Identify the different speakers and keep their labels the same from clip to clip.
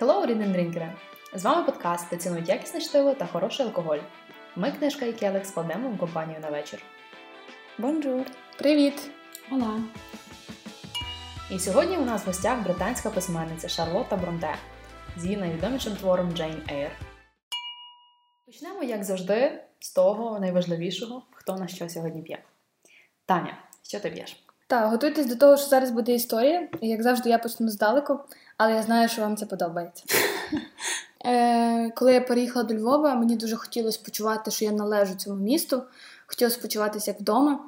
Speaker 1: Hello, рідні drinkери! З вами подкаст, де цінують якісне чтиво та хороший алкоголь. Ми, книжка і келик, складемо вам компанію на вечір.
Speaker 2: Бонжур!
Speaker 3: Привіт!
Speaker 2: Ола!
Speaker 1: І сьогодні у нас в гостях британська письменниця Шарлотта Бронте з її найвідомішим твором Джейн Ейр. Почнемо, як завжди, з того найважливішого, хто на що сьогодні п'є. Таня, що ти п'єш?
Speaker 3: Так, готуйтесь до того, що зараз буде історія. І як завжди, я почну здалеку, але я знаю, що вам це подобається. Е, Коли я переїхала до Львова, мені дуже хотілося почувати, що я належу цьому місту. Хотілося почуватися як вдома.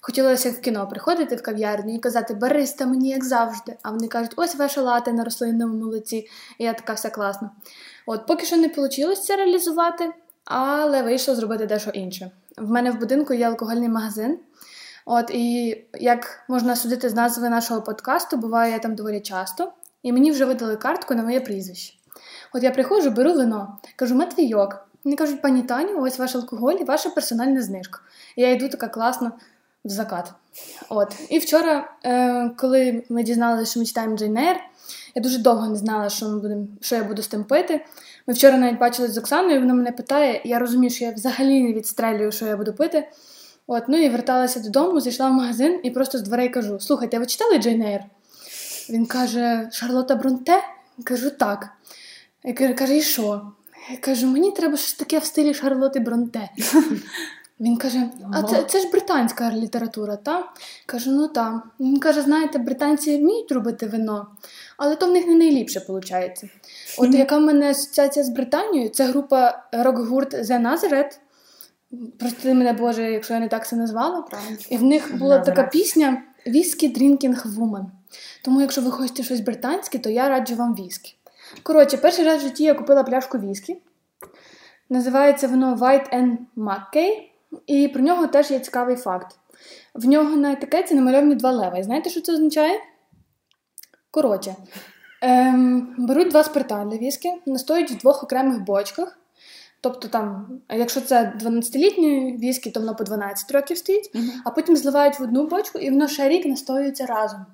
Speaker 3: Хотілося в кіно приходити в кав'ярню і казати Бариста, мені як завжди. А вони кажуть, ось ваша лати на рослинному молоці. І я така вся класна. От, поки що не вийшло це реалізувати, але вийшло зробити дещо інше. В мене в будинку є алкогольний магазин. От і як можна судити з назви нашого подкасту, буває я там доволі часто, і мені вже видали картку на моє прізвище. От я приходжу, беру вино, кажу, Матвійок. Вони кажуть, пані Таню, ось ваш алкоголь і ваша персональна знижка. І я йду така класно в закат. От. І вчора, е, коли ми дізналися, що ми читаємо Джейн Ейр, я дуже довго не знала, що ми будемо, що я буду з тим пити. Ми вчора навіть бачилися з Оксаною, вона мене питає, я розумію, що я взагалі не відстрелюю, що я буду пити. От, ну і верталася додому, зайшла в магазин і просто з дверей кажу: слухайте, ви читали Джейн Ейр? Він каже: Шарлота Бронте? Я кажу, так. Я каже, і що? Я кажу, мені треба щось таке в стилі Шарлоти Бронте. Він каже: А це, це ж британська література, та? Кажу, ну так. Він каже: знаєте, британці вміють робити вино, але то в них не найліпше виходить. От яка в мене асоціація з Британією, це група рок-гурт The Nazareth. Прости мене, Боже, якщо я не так це назвала. І в них була така пісня Whisky Drinking Woman. Тому, якщо ви хочете щось британське, то я раджу вам віскі. Коротше, перший раз в житті я купила пляшку віскі. Називається воно White and Mackay. І про нього теж є цікавий факт. В нього на етикеті намальовані два лева. І знаєте, що це означає? Коротше, ем, беруть два спирта для віскі, настоюють в двох окремих бочках. Тобто, там, якщо це 12-літні віскі, то воно по 12 років стоїть, а потім зливають в одну бочку, і воно ще рік настоюється разом.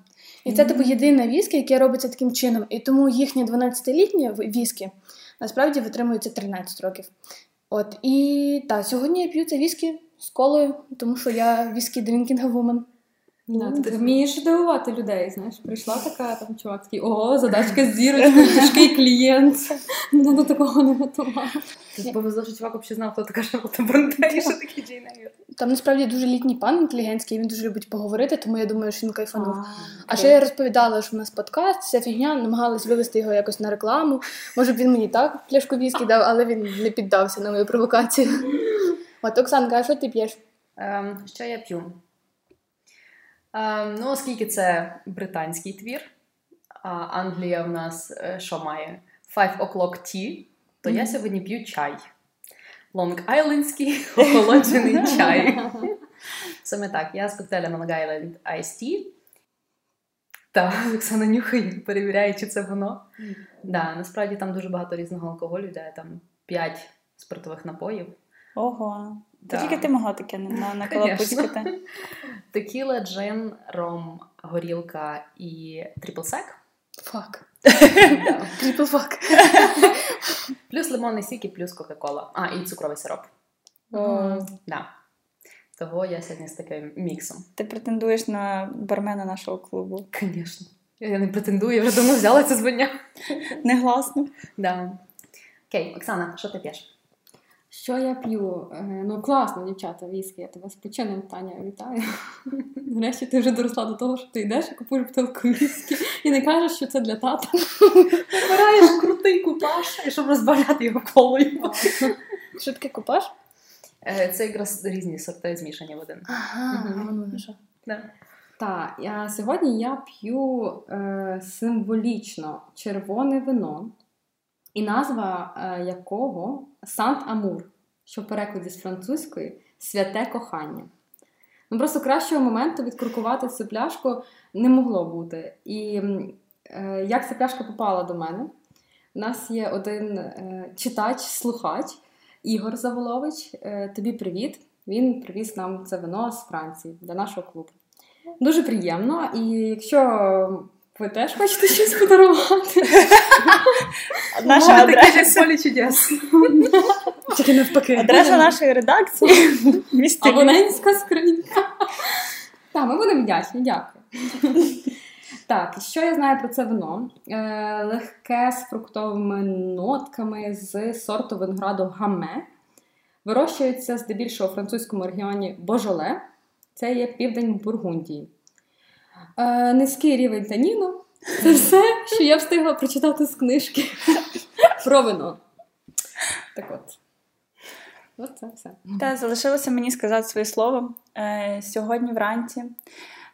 Speaker 3: І це типу єдине віскі, яке робиться таким чином. І тому їхні 12-літні віскі насправді витримуються 13 років. От і так, сьогодні я п'ю це віскі з колою, тому що я віскі drinking woman.
Speaker 2: Да, ти вмієш дивувати людей, знаєш, прийшла така там чувак такий, ого, задачка з зірочкою, тяжкий клієнт. Ну, до такого не готувала.
Speaker 1: Ти повезло, що чувак взагалі знав, хто така Шарлотта Бронте і що таке Джейн.
Speaker 3: Там насправді дуже літній пан інтелігентський, він дуже любить поговорити, тому я думаю, що він кайфанув. А
Speaker 2: А
Speaker 3: ще я розповідала, що в нас подкаст, вся фігня, намагалась вивести його якось на рекламу. Може б він мені так пляшку віскі дав, але він не піддався на мою провокацію. От Оксанка, а що ти п'єш?
Speaker 1: Ем, що я п'ю? Ем, ну, оскільки це британський твір, а Англія в нас е, що має? Five o'clock tea, то я сьогодні п'ю чай. Лонг-айлендський охолоджений чай. Саме так, я з коктейлями Long Island Iced Tea. Та Оксана нюхає, перевіряє, чи це воно. Да, насправді там дуже багато різного алкоголю, йде там 5 спиртових напоїв.
Speaker 2: Ого.
Speaker 1: Да.
Speaker 2: Тільки ти могла таке на, на, на.
Speaker 1: Текіла, джин, ром, горілка і трипл сек.
Speaker 3: Фак.
Speaker 1: Да.
Speaker 3: fuck.
Speaker 1: Плюс лимонний сік і плюс Кока-Кола. А, і цукровий сироп.
Speaker 2: О,
Speaker 1: Да. Того я сьогодні з таким міксом.
Speaker 2: Ти претендуєш на бармена нашого клубу.
Speaker 1: Звісно. Я не претендую, я вже давно взяла це звання.
Speaker 2: Негласно.
Speaker 1: Да. Окей, Оксана, що ти п'єш?
Speaker 4: Що я п'ю? Е, Ну, класно, дівчата, віскі, я тебе з почином, Таня, вітаю. Нарешті ти вже доросла до того, що ти йдеш і купуєш бутилку віскі і не кажеш, що це для тата.
Speaker 1: Вибираєш крутий купаж, щоб розбавляти його колою.
Speaker 3: Що таке купаж?
Speaker 1: Е, Це якраз різні сорти змішані в один.
Speaker 3: Ага.
Speaker 1: Да.
Speaker 4: Так, я, сьогодні я п'ю е, символічно червоне вино, і назва е, якого Сант Амур, що в перекладі з французької святе кохання. Ну, просто кращого моменту відкуркувати цю пляшку не могло бути. І е, як ця пляшка попала до мене? У нас є один е, читач-слухач Ігор Заволович. Е, тобі привіт! Він привіз нам це вино з Франції для нашого клубу. Дуже приємно. І якщо Ви теж хочете щось подарувати?
Speaker 5: Наша адреса.
Speaker 2: полі чудес.
Speaker 3: Тільки навпаки.
Speaker 5: Адреса нашої редакції.
Speaker 4: Абонентська скринька. Так, ми будемо вдячні, дякую. Так, що я знаю про це вино? Е, легке з фруктовими нотками з сорту винограду гаме. Вирощується здебільшого у французькому регіоні Божоле. Це є південь Бургундії. Е, низький рівень таніну. Це все, що я встигла прочитати з книжки про вино. Так от. От це все.
Speaker 5: Та залишилося мені сказати своє слово. Е, сьогодні вранці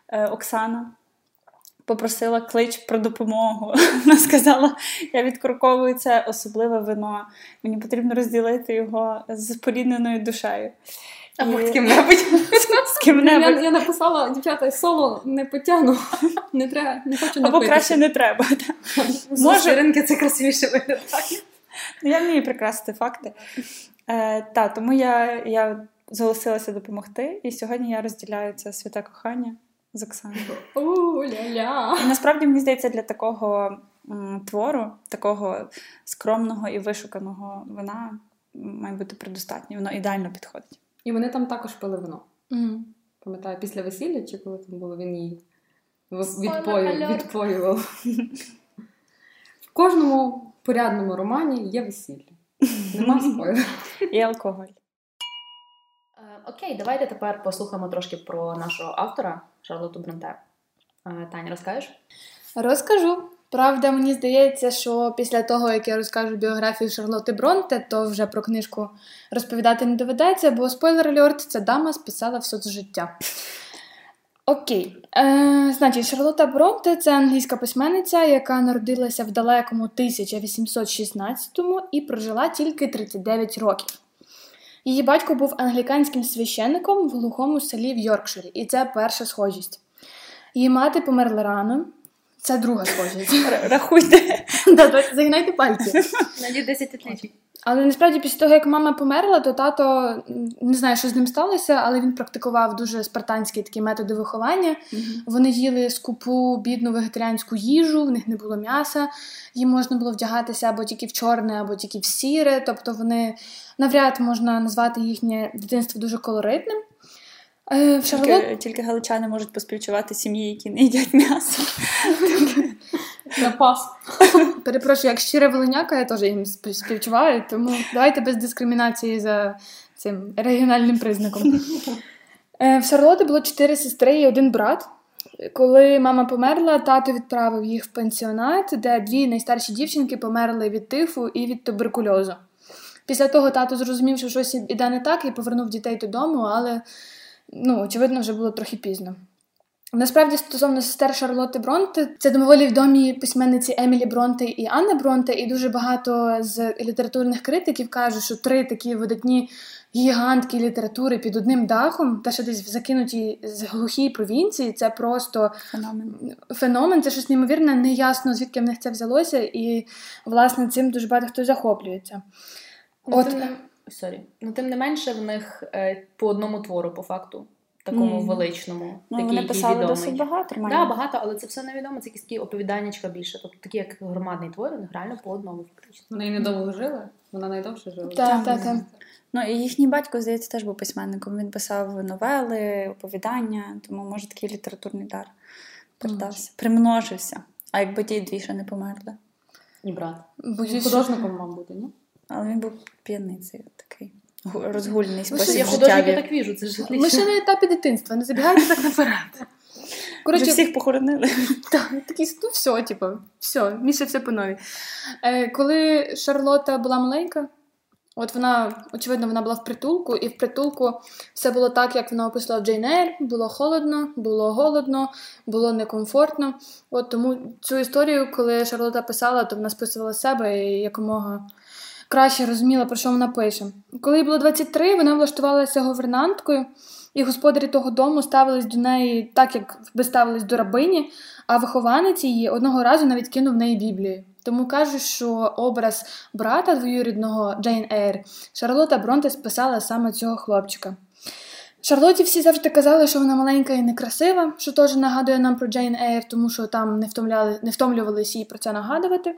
Speaker 5: е, Оксана попросила клич про допомогу. Вона сказала: я відкорковую це особливе вино. Мені потрібно розділити його з порідненою душею.
Speaker 2: Або з ким-небудь.
Speaker 5: з ким-небудь.
Speaker 4: Я, я написала, дівчата, соло не потягну. Не треба, не хочу
Speaker 5: Або краще не треба.
Speaker 2: Може, ринки це красивіше виглядає.
Speaker 5: Ну, Я вмію прикрасити факти. Е, та, тому я, я зголосилася допомогти, і сьогодні я розділяю це святе кохання з Оксаною.
Speaker 4: У, ля-ля.
Speaker 5: І насправді мені здається, для такого м, твору, такого скромного і вишуканого вина має бути предостатньо. Воно ідеально підходить.
Speaker 4: І вони там також пили вино.
Speaker 3: Мгм.
Speaker 4: Пам'ятаю, після весілля чи коли там було, він її відпою, відпоював. В кожному порядному романі є весілля. Нема спойлерів.
Speaker 5: І алкоголь.
Speaker 1: Е, Окей, давайте тепер послухаємо трошки про нашого автора Шарлоту Бронте. Е, Таня, розкажеш?
Speaker 3: Розкажу. Правда, мені здається, що після того, як я розкажу біографію Шарлотти Бронте, то вже про книжку розповідати не доведеться, бо спойлер альорт ця дама списала все з життя. Окей. Е, значить, Шарлотта Бронте це англійська письменниця, яка народилася в далекому 1816-му і прожила тільки 39 років. Її батько був англіканським священником в глухому селі в Йоркширі, і це перша схожість. Її мати померла рано. Це друга схожість.
Speaker 5: Рахуйте.
Speaker 3: Загинайте пальці.
Speaker 2: Наді 10 отличий.
Speaker 3: Але насправді після того, як мама померла, то тато не знаю, що з ним сталося, але він практикував дуже спартанські такі методи виховання. Вони їли скупу бідну вегетаріанську їжу, в них не було м'яса, їм можна було вдягатися або тільки в чорне, або тільки в сіре. Тобто вони навряд можна назвати їхнє дитинство дуже колоритним. Е, В Шарлот
Speaker 5: Тільки, тільки галичани можуть поспівчувати сім'ї, які не їдять м'ясо.
Speaker 4: Запас.
Speaker 3: Перепрошую, як щира волиняка, я теж їм спів- співчуваю, тому давайте без дискримінації за цим регіональним признаком. Е, В Шарлоти було чотири сестри і один брат. Коли мама померла, тато відправив їх в пенсіонат, де дві найстарші дівчинки померли від тифу і від туберкульозу. Після того тато зрозумів, що щось іде не так, і повернув дітей додому, але ну, очевидно, вже було трохи пізно. Насправді, стосовно сестер Шарлотти Бронте, це доволі відомі письменниці Емілі Бронте і Анна Бронте, і дуже багато з літературних критиків кажуть, що три такі видатні гігантки літератури під одним дахом, та ще десь в закинутій з глухій провінції, це просто
Speaker 5: Феномен.
Speaker 3: феномен, це щось неймовірне, неясно звідки в них це взялося, і власне цим дуже багато хто захоплюється. От.
Speaker 1: Sorry. Ну, тим не менше, в них е, по одному твору, по факту, такому
Speaker 5: Мгм.
Speaker 1: величному.
Speaker 5: Ну,
Speaker 1: такий,
Speaker 5: вони писали
Speaker 1: відомий.
Speaker 5: досить багато.
Speaker 1: Так, да, багато, але це все невідомо, це якісь такі оповіданнячка більше. Тобто такі, як громадний твор, них реально по одному фактично.
Speaker 4: Вони недовго жили, вона найдовше жила.
Speaker 3: Так, так, так.
Speaker 5: Ну, і їхній батько, здається, теж був письменником. Він писав новели, оповідання, тому може такий літературний дар передався, примножився. А якби ті дві ще не померли.
Speaker 1: І брат.
Speaker 3: Боюсь,
Speaker 4: Художником мав бути, ні?
Speaker 5: Але він був п'яницею такий розгульний
Speaker 1: Ну,
Speaker 5: спосіб
Speaker 1: я
Speaker 5: життя.
Speaker 1: художник, я так віжу, це ж
Speaker 3: Ми ще на етапі дитинства, не забігайте так наперед. Коротше,
Speaker 5: всіх похоронили.
Speaker 3: Так, такі, ну все, типу, все, Міша все по новій. Е, коли Шарлота була маленька, от вона, очевидно, вона була в притулку, і в притулку все було так, як вона описала в Джейн Ейр. Було холодно, було голодно, було некомфортно. От тому цю історію, коли Шарлота писала, то вона списувала себе і якомога краще розуміла, про що вона пише. Коли їй було 23, вона влаштувалася говернанткою, і господарі того дому ставились до неї так, як би ставились до рабині, а вихованець її одного разу навіть кинув в неї Біблію. Тому кажуть, що образ брата двоюрідного Джейн Ейр Шарлота Бронте списала саме цього хлопчика. Шарлоті всі завжди казали, що вона маленька і некрасива, що теж нагадує нам про Джейн Ейр, тому що там не втомляли, не втомлювалися їй про це нагадувати.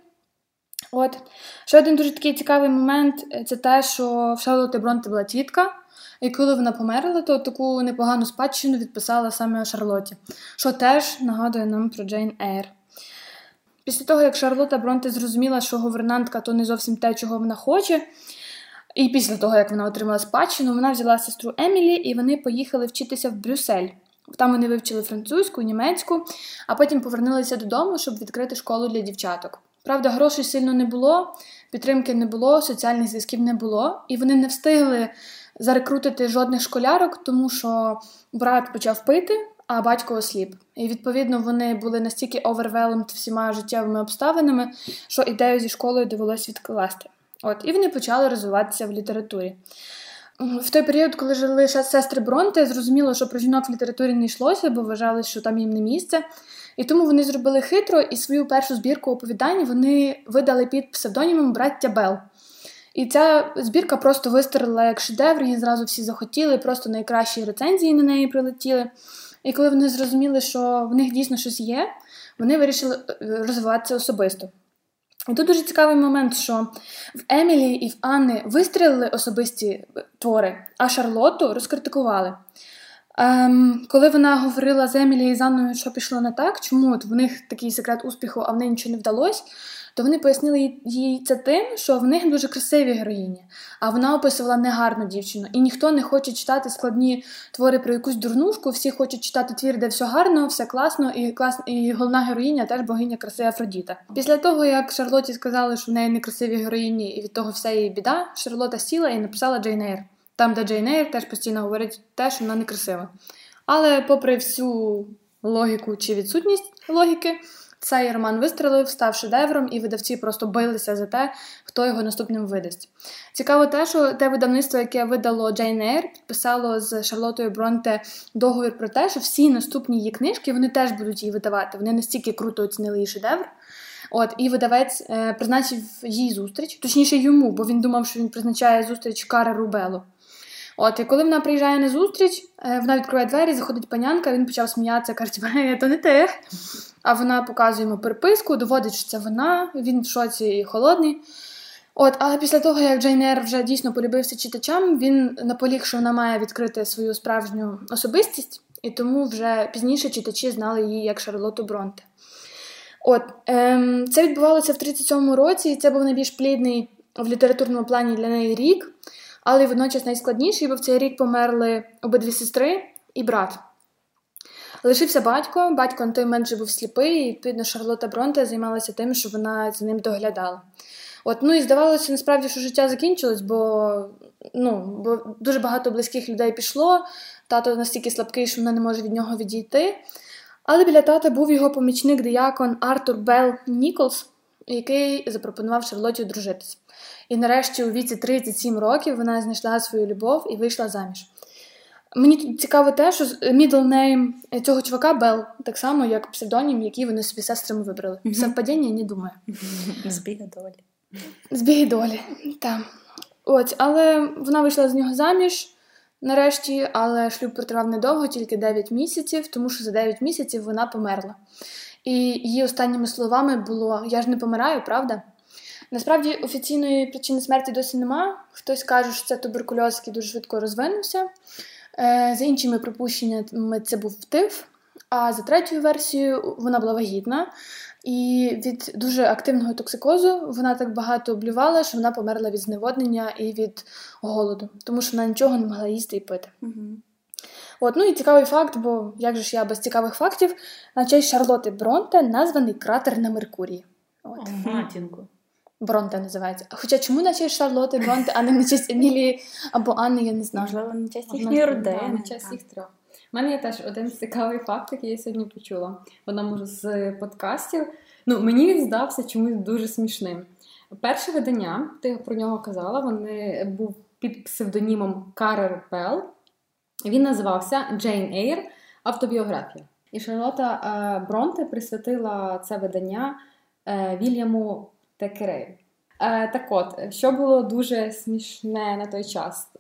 Speaker 3: От. Ще один дуже такий цікавий момент це те, що в Шарлоти Бронте була тітка, і коли вона померла, то таку непогану спадщину відписала саме Шарлоті, що теж нагадує нам про Джейн Ейр. Після того, як Шарлота Бронте зрозуміла, що говернантка то не зовсім те, чого вона хоче, і після того, як вона отримала спадщину, вона взяла сестру Емілі і вони поїхали вчитися в Брюссель. Там вони вивчили французьку, німецьку, а потім повернулися додому, щоб відкрити школу для дівчаток. Правда, грошей сильно не було, підтримки не було, соціальних зв'язків не було, і вони не встигли зарекрутити жодних школярок, тому що брат почав пити, а батько осліп. І відповідно вони були настільки overwhelmed всіма життєвими обставинами, що ідею зі школою довелось відкласти. От, І вони почали розвиватися в літературі. В той період, коли жили сестри Бронте, зрозуміло, що про жінок в літературі не йшлося, бо вважали, що там їм не місце. І тому вони зробили хитро і свою першу збірку оповідань вони видали під псевдонімом Браття Бел. І ця збірка просто вистрелила як шедевр, її зразу всі захотіли, просто найкращі рецензії на неї прилетіли. І коли вони зрозуміли, що в них дійсно щось є, вони вирішили е, розвиватися особисто. І тут дуже цікавий момент, що в Емілі і в Анни вистрілили особисті твори, а Шарлоту розкритикували. Ем, Коли вона говорила з Емілі і що пішло не так, чому от в них такий секрет успіху, а в неї нічого не вдалося, то вони пояснили їй це тим, що в них дуже красиві героїні, а вона описувала негарну дівчину. І ніхто не хоче читати складні твори про якусь дурнушку, всі хочуть читати твір, де все гарно, все класно, і клас... і головна героїня теж богиня краси Афродіта. Після того, як Шарлоті сказали, що в неї некрасиві героїні, і від того вся її біда, Шарлота сіла і написала Джейн Ейр. Там, де Джейн Ейр теж постійно говорить те, що вона некрасива. Але, попри всю логіку чи відсутність логіки, цей роман вистрелив, став шедевром, і видавці просто билися за те, хто його наступним видасть. Цікаво те, що те видавництво, яке видало Джейн Ейр, підписало з Шарлотою Бронте договір про те, що всі наступні її книжки вони теж будуть її видавати. Вони настільки круто оцінили її шедевр. От, і видавець е, призначив їй зустріч, точніше йому, бо він думав, що він призначає зустріч Каре Рубелу. От, і коли вона приїжджає на зустріч, е, вона відкриває двері, заходить панянка, він почав сміятися, каже, то не ти. А вона показує йому переписку, доводить, що це вона, він в шоці і холодний. От, Але після того, як Джейнер вже дійсно полюбився читачам, він наполіг, що вона має відкрити свою справжню особистість, і тому вже пізніше читачі знали її як Шарлоту Бронте. От, ем, Це відбувалося в 37-му році, і це був найбільш плідний в літературному плані для неї рік, але водночас найскладніший, бо в цей рік померли обидві сестри і брат. Лишився батько, батько на той момент вже був сліпий, і відповідно Шарлота Бронте займалася тим, що вона за ним доглядала. От, ну і здавалося, насправді, що життя закінчилось, бо ну, бо дуже багато близьких людей пішло. Тато настільки слабкий, що вона не може від нього відійти. Але біля тата був його помічник диякон Артур Белл Ніколс, який запропонував Шарлоті одружитися. І нарешті, у віці 37 років, вона знайшла свою любов і вийшла заміж. Мені цікаво те, що middle name цього чувака Бел, так само, як псевдонім, який вони собі сестрами вибрали. Mm-hmm. Совпадіння, не думаю.
Speaker 5: Збіги долі.
Speaker 3: Збіги долі, так. От, але вона вийшла з нього заміж нарешті, але шлюб протривав недовго, тільки 9 місяців, тому що за 9 місяців вона померла. І її останніми словами було: Я ж не помираю, правда? Насправді офіційної причини смерті досі нема. Хтось каже, що це туберкульоз, який дуже швидко розвинувся. Е, за іншими припущеннями, це був тиф. А за третьою версією вона була вагітна, і від дуже активного токсикозу вона так багато облювала, що вона померла від зневоднення і від голоду, тому що вона нічого не могла їсти і пити. Угу. От, ну і цікавий факт, бо як же ж я без цікавих фактів, на честь Шарлоти Бронте названий кратер на Меркурії. От.
Speaker 1: О, матінку.
Speaker 3: Бронте називається. Хоча чому на честь Шарлоти Бронте, а не на честь Емілії або Анни, я не знаю.
Speaker 5: Можливо, на честь їхньої родини.
Speaker 4: На честь їх трьох. У мене є теж один цікавий факт, який я сьогодні почула в одному з подкастів. Ну, Мені він здався чомусь дуже смішним. Перше видання, ти про нього казала, вони був під псевдонімом Карер Белл. Він називався Джейн Ейр автобіографія. І Шарлота е, Бронте присвятила це видання е, Текерею. Е, так от, що було дуже смішне на той час.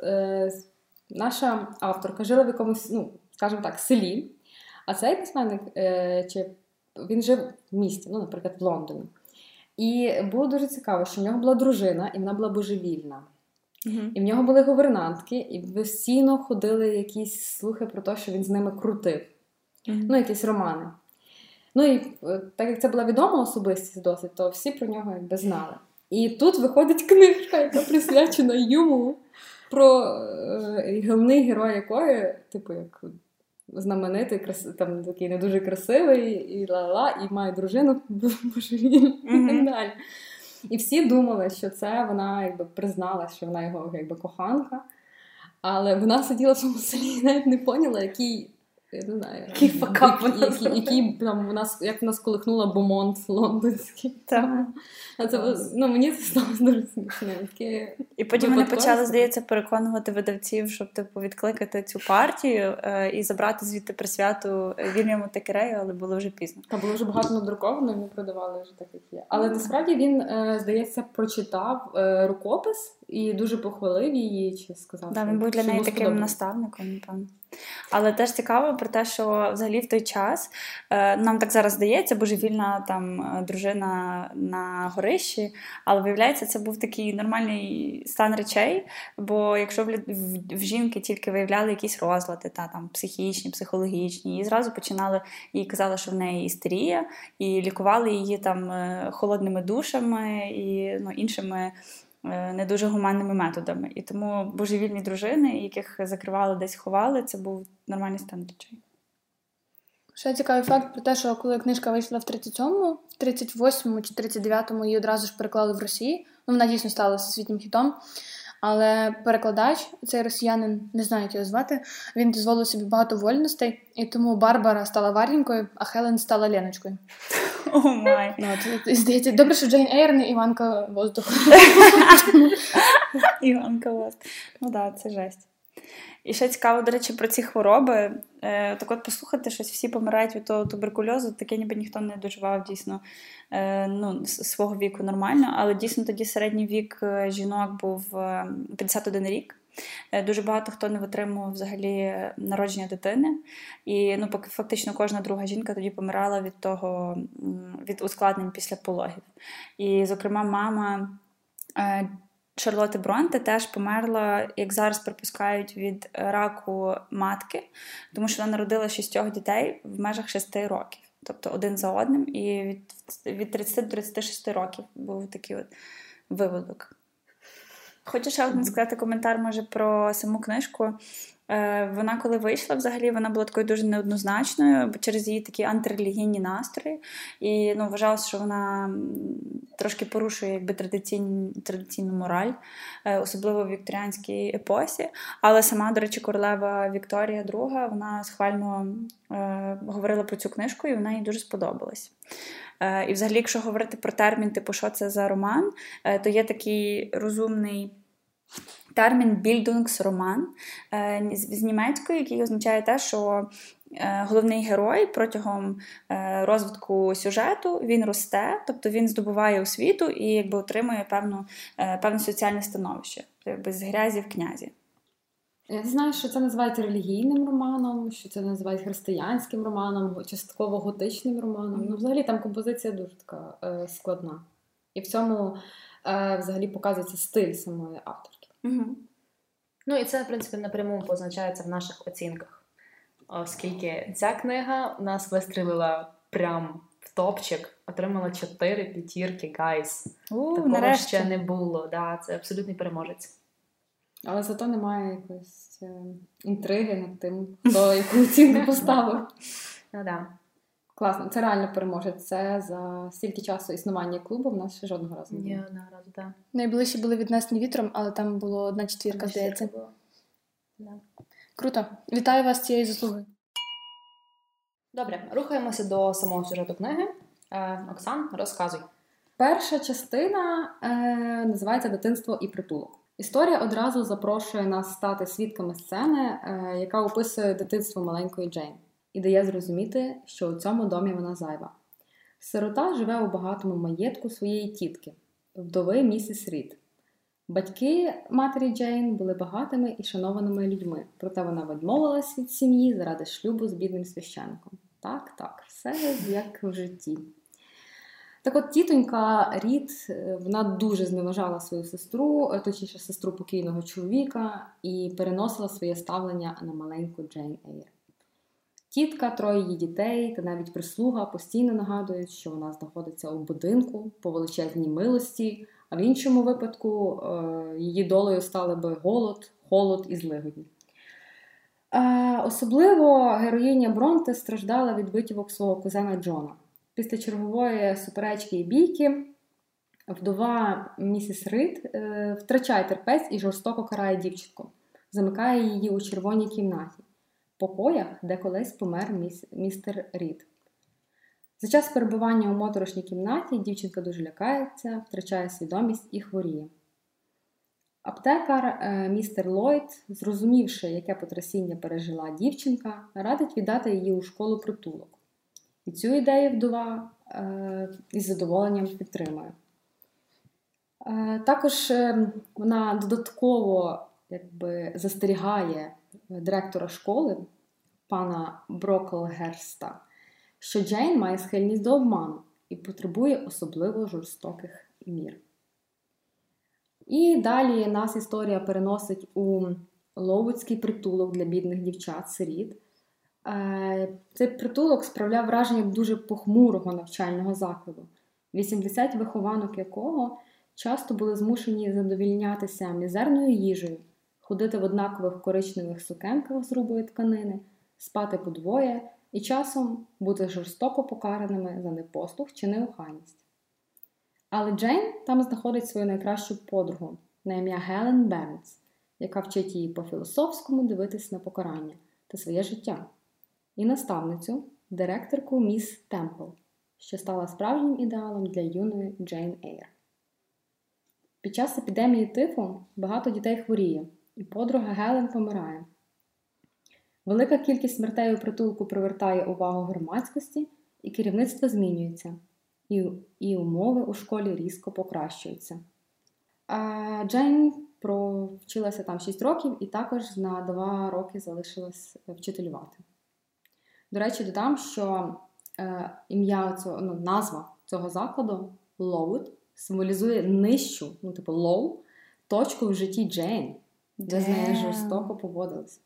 Speaker 4: наша авторка жила в якомусь, ну, скажімо так, селі, а цей письменник е, чи він жив в місті, ну, наприклад, в Лондоні. І було дуже цікаво, що в нього була дружина, і вона була божевільна.
Speaker 5: Мгм.
Speaker 4: І в нього були гувернантки, і постійно ходили якісь слухи про те, що він з ними крутив.
Speaker 5: Мгм.
Speaker 4: Ну, якісь романи. Ну і е, так як це була відома особистість досить, то всі про нього якби знали. І тут виходить книжка, яка присвячена йому, про е, головний герой якої, типу, як знаменитий, крас... там такий не дуже красивий, і ла-ла, і має дружину божевільну і так далі. І всі думали, що це вона якби признала, що вона його якби коханка. Але вона сиділа в цьому селі і навіть не поняла, який. Я не знаю,
Speaker 5: Який факап
Speaker 4: який,
Speaker 5: вона
Speaker 4: який, який там вона с- як вона сколихнула бомонд лондонський.
Speaker 5: Так.
Speaker 4: А це ну мені це сталося дуже смішно.
Speaker 5: І потім вони почали, здається, переконувати видавців, щоб типу відкликати цю партію е, і забрати звідти присвяту Вільяму Текерею, але було вже пізно.
Speaker 4: Та було вже багато надруковано, ми продавали вже так, як є. Але насправді він, е, здається, прочитав е, рукопис і дуже похвалив її, чи сказав.
Speaker 5: Да, він був для неї таким наставником, напевно. Але теж цікаво про те, що взагалі в той час е, нам так зараз здається, божевільна там е, дружина на горищі, але виявляється, це був такий нормальний стан речей. Бо якщо в, в, в жінки тільки виявляли якісь розлади, та там психічні, психологічні, і зразу починали їй казали, що в неї істерія, і лікували її там е, холодними душами і ну, іншими не дуже гуманними методами. І тому божевільні дружини, яких закривали десь ховали, це був нормальний стан речей.
Speaker 3: Ще цікавий факт про те, що коли книжка вийшла в 37-му, в 38-му чи 39-му її одразу ж переклали в Росії. Ну, вона дійсно стала всесвітнім хітом. Але перекладач, цей росіянин, не знаю, як його звати, він дозволив собі багато вольностей, і тому Барбара стала Варенькою, а Хелен стала Леночкою.
Speaker 5: Oh my!
Speaker 3: Ну, от, здається, добре, що Джейн Ейр не Іванка воздуху.
Speaker 5: Іванка Вест. Ну так, да, це жесть. І ще цікаво, до речі, про ці хвороби. Е, так от послухати, щось всі помирають від того туберкульозу, таке ніби ніхто не доживав дійсно е, ну, свого віку нормально. Але дійсно тоді середній вік е, жінок був е, 51 рік. Е, Дуже багато хто не витримував взагалі е, народження дитини. І ну, фактично кожна друга жінка тоді помирала від того, від ускладнень після пологів. І, зокрема, мама е, Шарлотти Бронте теж померла, як зараз припускають, від раку матки, тому що вона народила шістьох дітей в межах шести років, тобто один за одним, і від, від 30 до 36 років був такий от виводок. Хочу ще один сказати коментар, може, про саму книжку. Е, Вона, коли вийшла, взагалі, вона була такою дуже неоднозначною, через її такі антирелігійні настрої. І ну, вважалося, що вона трошки порушує якби, традиційну, традиційну мораль, е, особливо в вікторіанській епосі. Але сама, до речі, королева Вікторія II, вона схвально е, говорила про цю книжку, і вона їй дуже сподобалась. Е, і взагалі, якщо говорити про термін, типу, що це за роман, е, то є такий розумний. Термін більдунгсроман е, з німецької, який означає те, що головний герой протягом розвитку сюжету він росте, тобто він здобуває освіту і якби отримує певну, певне соціальне становище, якби з грязі в князі.
Speaker 4: Я знаю, що це називають релігійним романом, що це називають християнським романом, частково готичним романом. Ну, взагалі там композиція дуже така е, складна. І в цьому е, взагалі показується стиль самої авторки.
Speaker 5: Угу.
Speaker 1: Ну і це, в принципі, напряму позначається в наших оцінках. Оскільки ця книга у нас вистрілила прям в топчик, отримала 4 п'ятірки,
Speaker 5: guys.
Speaker 1: Такого
Speaker 5: нарешті.
Speaker 1: ще не було. Да, це абсолютний переможець.
Speaker 4: Але зато немає якоїсь е, інтриги над тим, хто яку оцінку поставив.
Speaker 1: Ну, да.
Speaker 4: Класно, це реально переможець. Це за стільки часу існування клубу в нас ще жодного разу не було.
Speaker 1: одного разу, так.
Speaker 3: Найближчі були віднесені вітром, але там було одна четвірка, здається. Круто. Вітаю вас з цією заслугою.
Speaker 1: Добре, рухаємося до самого сюжету книги. Е, Оксан, розказуй.
Speaker 4: Перша частина е, називається Дитинство і притулок. Історія одразу запрошує нас стати свідками сцени, е, яка описує дитинство маленької Джейн, і дає зрозуміти, що у цьому домі вона зайва. Сирота живе у багатому маєтку своєї тітки, вдови місіс Рід. Батьки матері Джейн були багатими і шанованими людьми, проте вона відмовилась від сім'ї заради шлюбу з бідним священником. Так, так, все як в житті. Так от тітонька Рід, е, вона дуже зневажала свою сестру, е, точніше сестру покійного чоловіка, і переносила своє ставлення на маленьку Джейн Ейр. Тітка, троє її дітей та навіть прислуга постійно нагадують, що вона знаходиться у будинку по величезній милості, а в іншому випадку е, її долею стали би голод, холод і злигодні. Особливо героїня Бронте страждала від витівок свого кузена Джона. Після чергової суперечки і бійки вдова місіс Рид е, втрачає терпець і жорстоко карає дівчинку, замикає її у червоній кімнаті, покоях, де колись помер міс, містер Рід. За час перебування у моторошній кімнаті дівчинка дуже лякається, втрачає свідомість і хворіє. Аптекар е, містер Ллойд, зрозумівши, яке потрясіння пережила дівчинка, радить віддати її у школу притулок. І цю ідею вдова е, із задоволенням підтримує. Е, також е, вона додатково якби, застерігає директора школи пана Броклгерста, що Джейн має схильність до обману і потребує особливо жорстоких мір. І далі нас історія переносить у Ловуцький притулок для бідних дівчат-сиріт. Е, цей притулок справляв враження дуже похмурого навчального закладу, 80 вихованок якого часто були змушені задовільнятися мізерною їжею, ходити в однакових коричневих сукенках з грубої тканини, спати подвоє і часом бути жорстоко покараними за непослух чи неохайність. Але Джейн там знаходить свою найкращу подругу на ім'я Гелен Бернс, яка вчить її по-філософському дивитись на покарання та своє життя і наставницю, директорку міс Темпл, що стала справжнім ідеалом для юної Джейн Ейр. Під час епідемії тифу багато дітей хворіє, і подруга Гелен помирає. Велика кількість смертей у притулку привертає увагу громадськості, і керівництво змінюється, і і умови у школі різко покращуються. А Джейн провчилася там 6 років і також на 2 роки залишилась вчителювати. До речі, додам, що е, ім'я цього, ну, назва цього закладу Lowood символізує нижчу, ну, типу low, точку в житті Джейн, де з нею жорстоко поводились.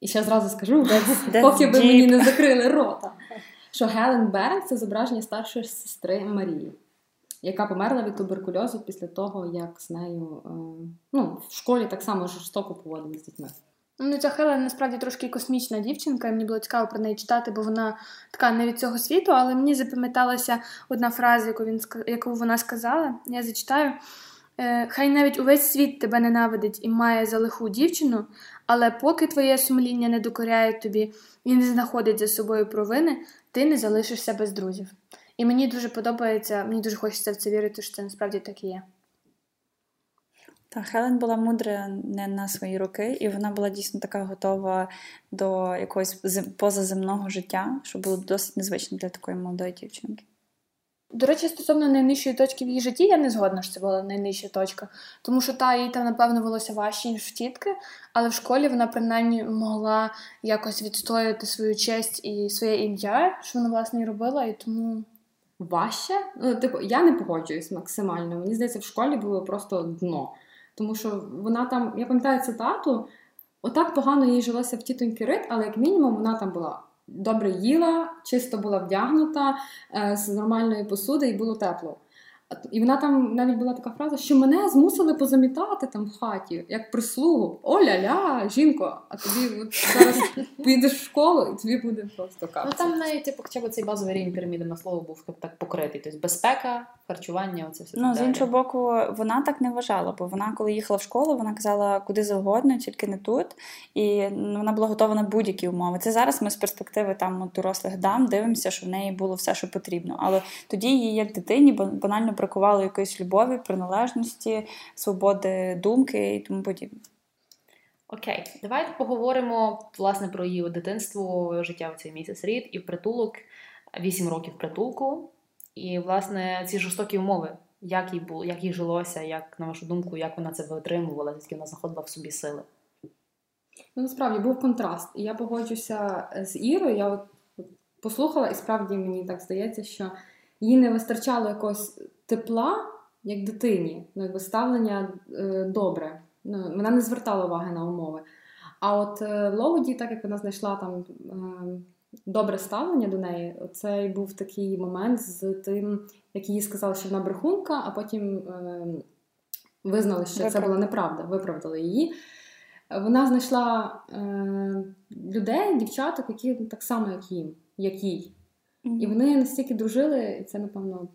Speaker 4: І ще зразу скажу, that's, that's поки ви мені не закрили рота, що Гелен Берн це зображення старшої сестри Марії, яка померла від туберкульозу після того, як з нею е, ну, в школі так само жорстоко поводились з дітьми.
Speaker 3: Ну, ця Хелен насправді трошки космічна дівчинка, і мені було цікаво про неї читати, бо вона така не від цього світу, але мені запам'яталася одна фраза, яку він яку вона сказала. Я зачитаю. «Е, хай навіть увесь світ тебе ненавидить і має за лиху дівчину, але поки твоє сумління не докоряє тобі і не знаходить за собою провини, ти не залишишся без друзів. І мені дуже подобається, мені дуже хочеться в це вірити, що це насправді так і є.
Speaker 5: Та Хелен була мудра не на свої роки, і вона була дійсно така готова до якогось позаземного життя, що було досить незвично для такої молодої дівчинки.
Speaker 3: До речі, стосовно найнижчої точки в її житті, я не згодна, що це була найнижча точка, тому що та їй там, напевно, волося важче, ніж в тітки, але в школі вона принаймні могла якось відстояти свою честь і своє ім'я, що вона власне і робила, і тому.
Speaker 4: Важче? Ну, типу, я не погоджуюсь максимально. Мені здається, в школі було просто дно. Тому що вона там, я пам'ятаю цитату, отак погано їй жилося в тітоньки Рит, але як мінімум вона там була добре їла, чисто була вдягнута е, з нормальної посуди і було тепло. І вона там навіть була така фраза, що мене змусили позамітати там в хаті, як прислугу. Оля-ля, жінко, а тобі от зараз підеш в школу і тобі буде просто капці.
Speaker 1: Ну там навіть типу, хоча б цей базовий рівень піраміди на слово був так покритий. Тобто безпека, харчування, оце все.
Speaker 5: Ну, з іншого боку, вона так не вважала, бо вона, коли їхала в школу, вона казала куди завгодно, тільки не тут. І ну, вона була готова на будь-які умови. Це зараз ми з перспективи там дорослих дам дивимося, що в неї було все, що потрібно. Але тоді її як дитині банально бракувало якоїсь любові, приналежності, свободи думки і тому подібне.
Speaker 1: Окей, давайте поговоримо власне про її дитинство, життя в цей місяць рід і в притулок, 8 років притулку. І, власне, ці жорстокі умови, Як їй було, як їй жилося, як, на вашу думку, як вона це витримувала, звідки вона знаходила в собі сили?
Speaker 4: Ну, насправді був контраст. Я погоджуся з Ірою. Я от послухала, і справді мені так здається, що їй не вистачало якогось тепла, як дитині, ну, якби ставлення е, добре. Ну, Вона не звертала уваги на умови. А от е, Лоуді, так як вона знайшла там е, добре ставлення до неї, цей був такий момент з тим, як їй сказали, що вона брехунка, а потім е, визнали, що Виправ... це була неправда, виправдали її. Вона знайшла е, людей, дівчаток, які так само, як їм, як їй. Mm-hmm. І вони настільки дружили, і це, напевно,